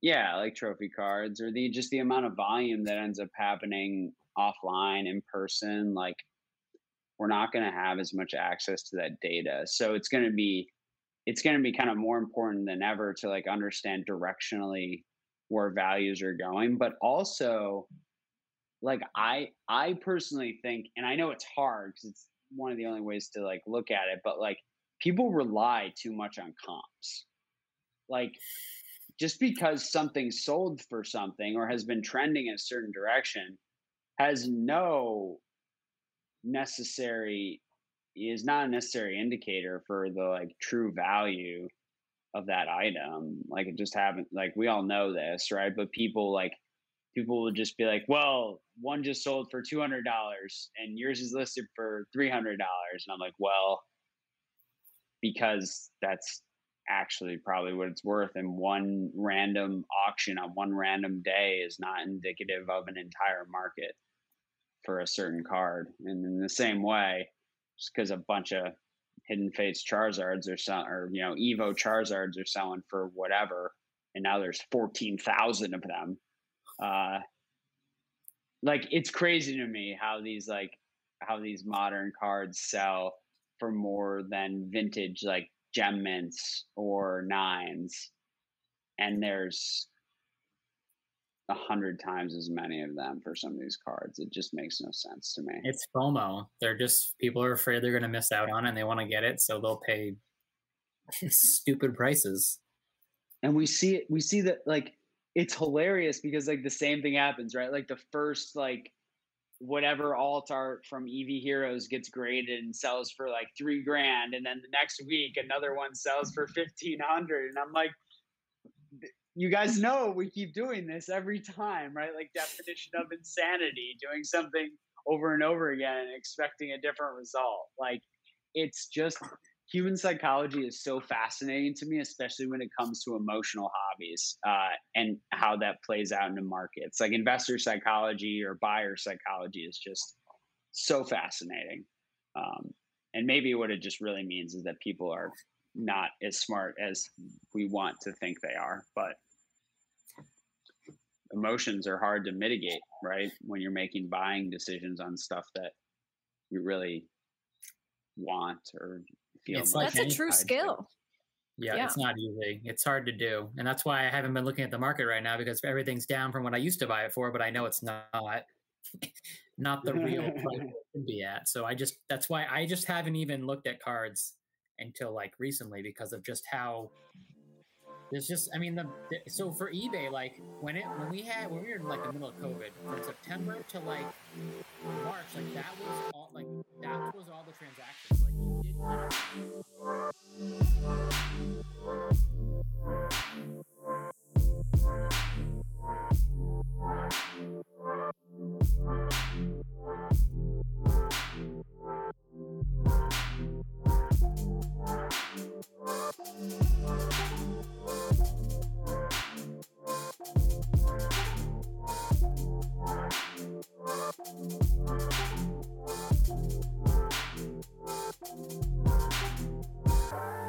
S2: yeah like trophy cards or the just the amount of volume that ends up happening offline in person like we're not going to have as much access to that data so it's going to be it's going to be kind of more important than ever to like understand directionally where values are going but also like i i personally think and i know it's hard because it's one of the only ways to like look at it but like people rely too much on comps. Like just because something sold for something or has been trending in a certain direction has no necessary is not a necessary indicator for the like true value of that item. Like it just haven't like we all know this right? But people like people will just be like well one just sold for $200 and yours is listed for $300 and i'm like well because that's actually probably what it's worth and one random auction on one random day is not indicative of an entire market for a certain card. And in the same way just because a bunch of hidden fates charizards are selling or you know evo charizards are selling for whatever and now there's 14,000 of them uh like it's crazy to me how these like how these modern cards sell for more than vintage like gem mints or nines and there's a hundred times as many of them for some of these cards it just makes no sense to me
S3: It's FOMO. They're just people are afraid they're going to miss out on it and they want to get it, so they'll pay stupid prices.
S2: and we see it we see that like it's hilarious because like the same thing happens right? Like the first like whatever alt art from Eevee Heroes gets graded and sells for like three grand and then the next week another one sells for 1500 and i'm like you guys know we keep doing this every time right? Like definition of insanity doing something over and over again and expecting a different result. Like it's just human psychology is so fascinating to me, especially when it comes to emotional hobbies uh, and how that plays out in the markets. Like investor psychology or buyer psychology is just so fascinating. Um, and maybe what it just really means is that people are not as smart as we want to think they are. But emotions are hard to mitigate, right? When you're making buying decisions on stuff that you really want or feel
S3: It's like
S1: That's a true skill.
S3: Yeah,
S1: Yeah.
S3: it's not easy. It's hard to do. And that's why I haven't been looking at the market right now because everything's down from what I used to buy it for, but I know it's not. not the real price it can be at. So I just that's why I just haven't even looked at cards until like recently because of just how there's just I mean the, the so for eBay like when it when we had when we were in like the middle of COVID from September to like March like that was all like that was all the transactions. Like you did. Thank you.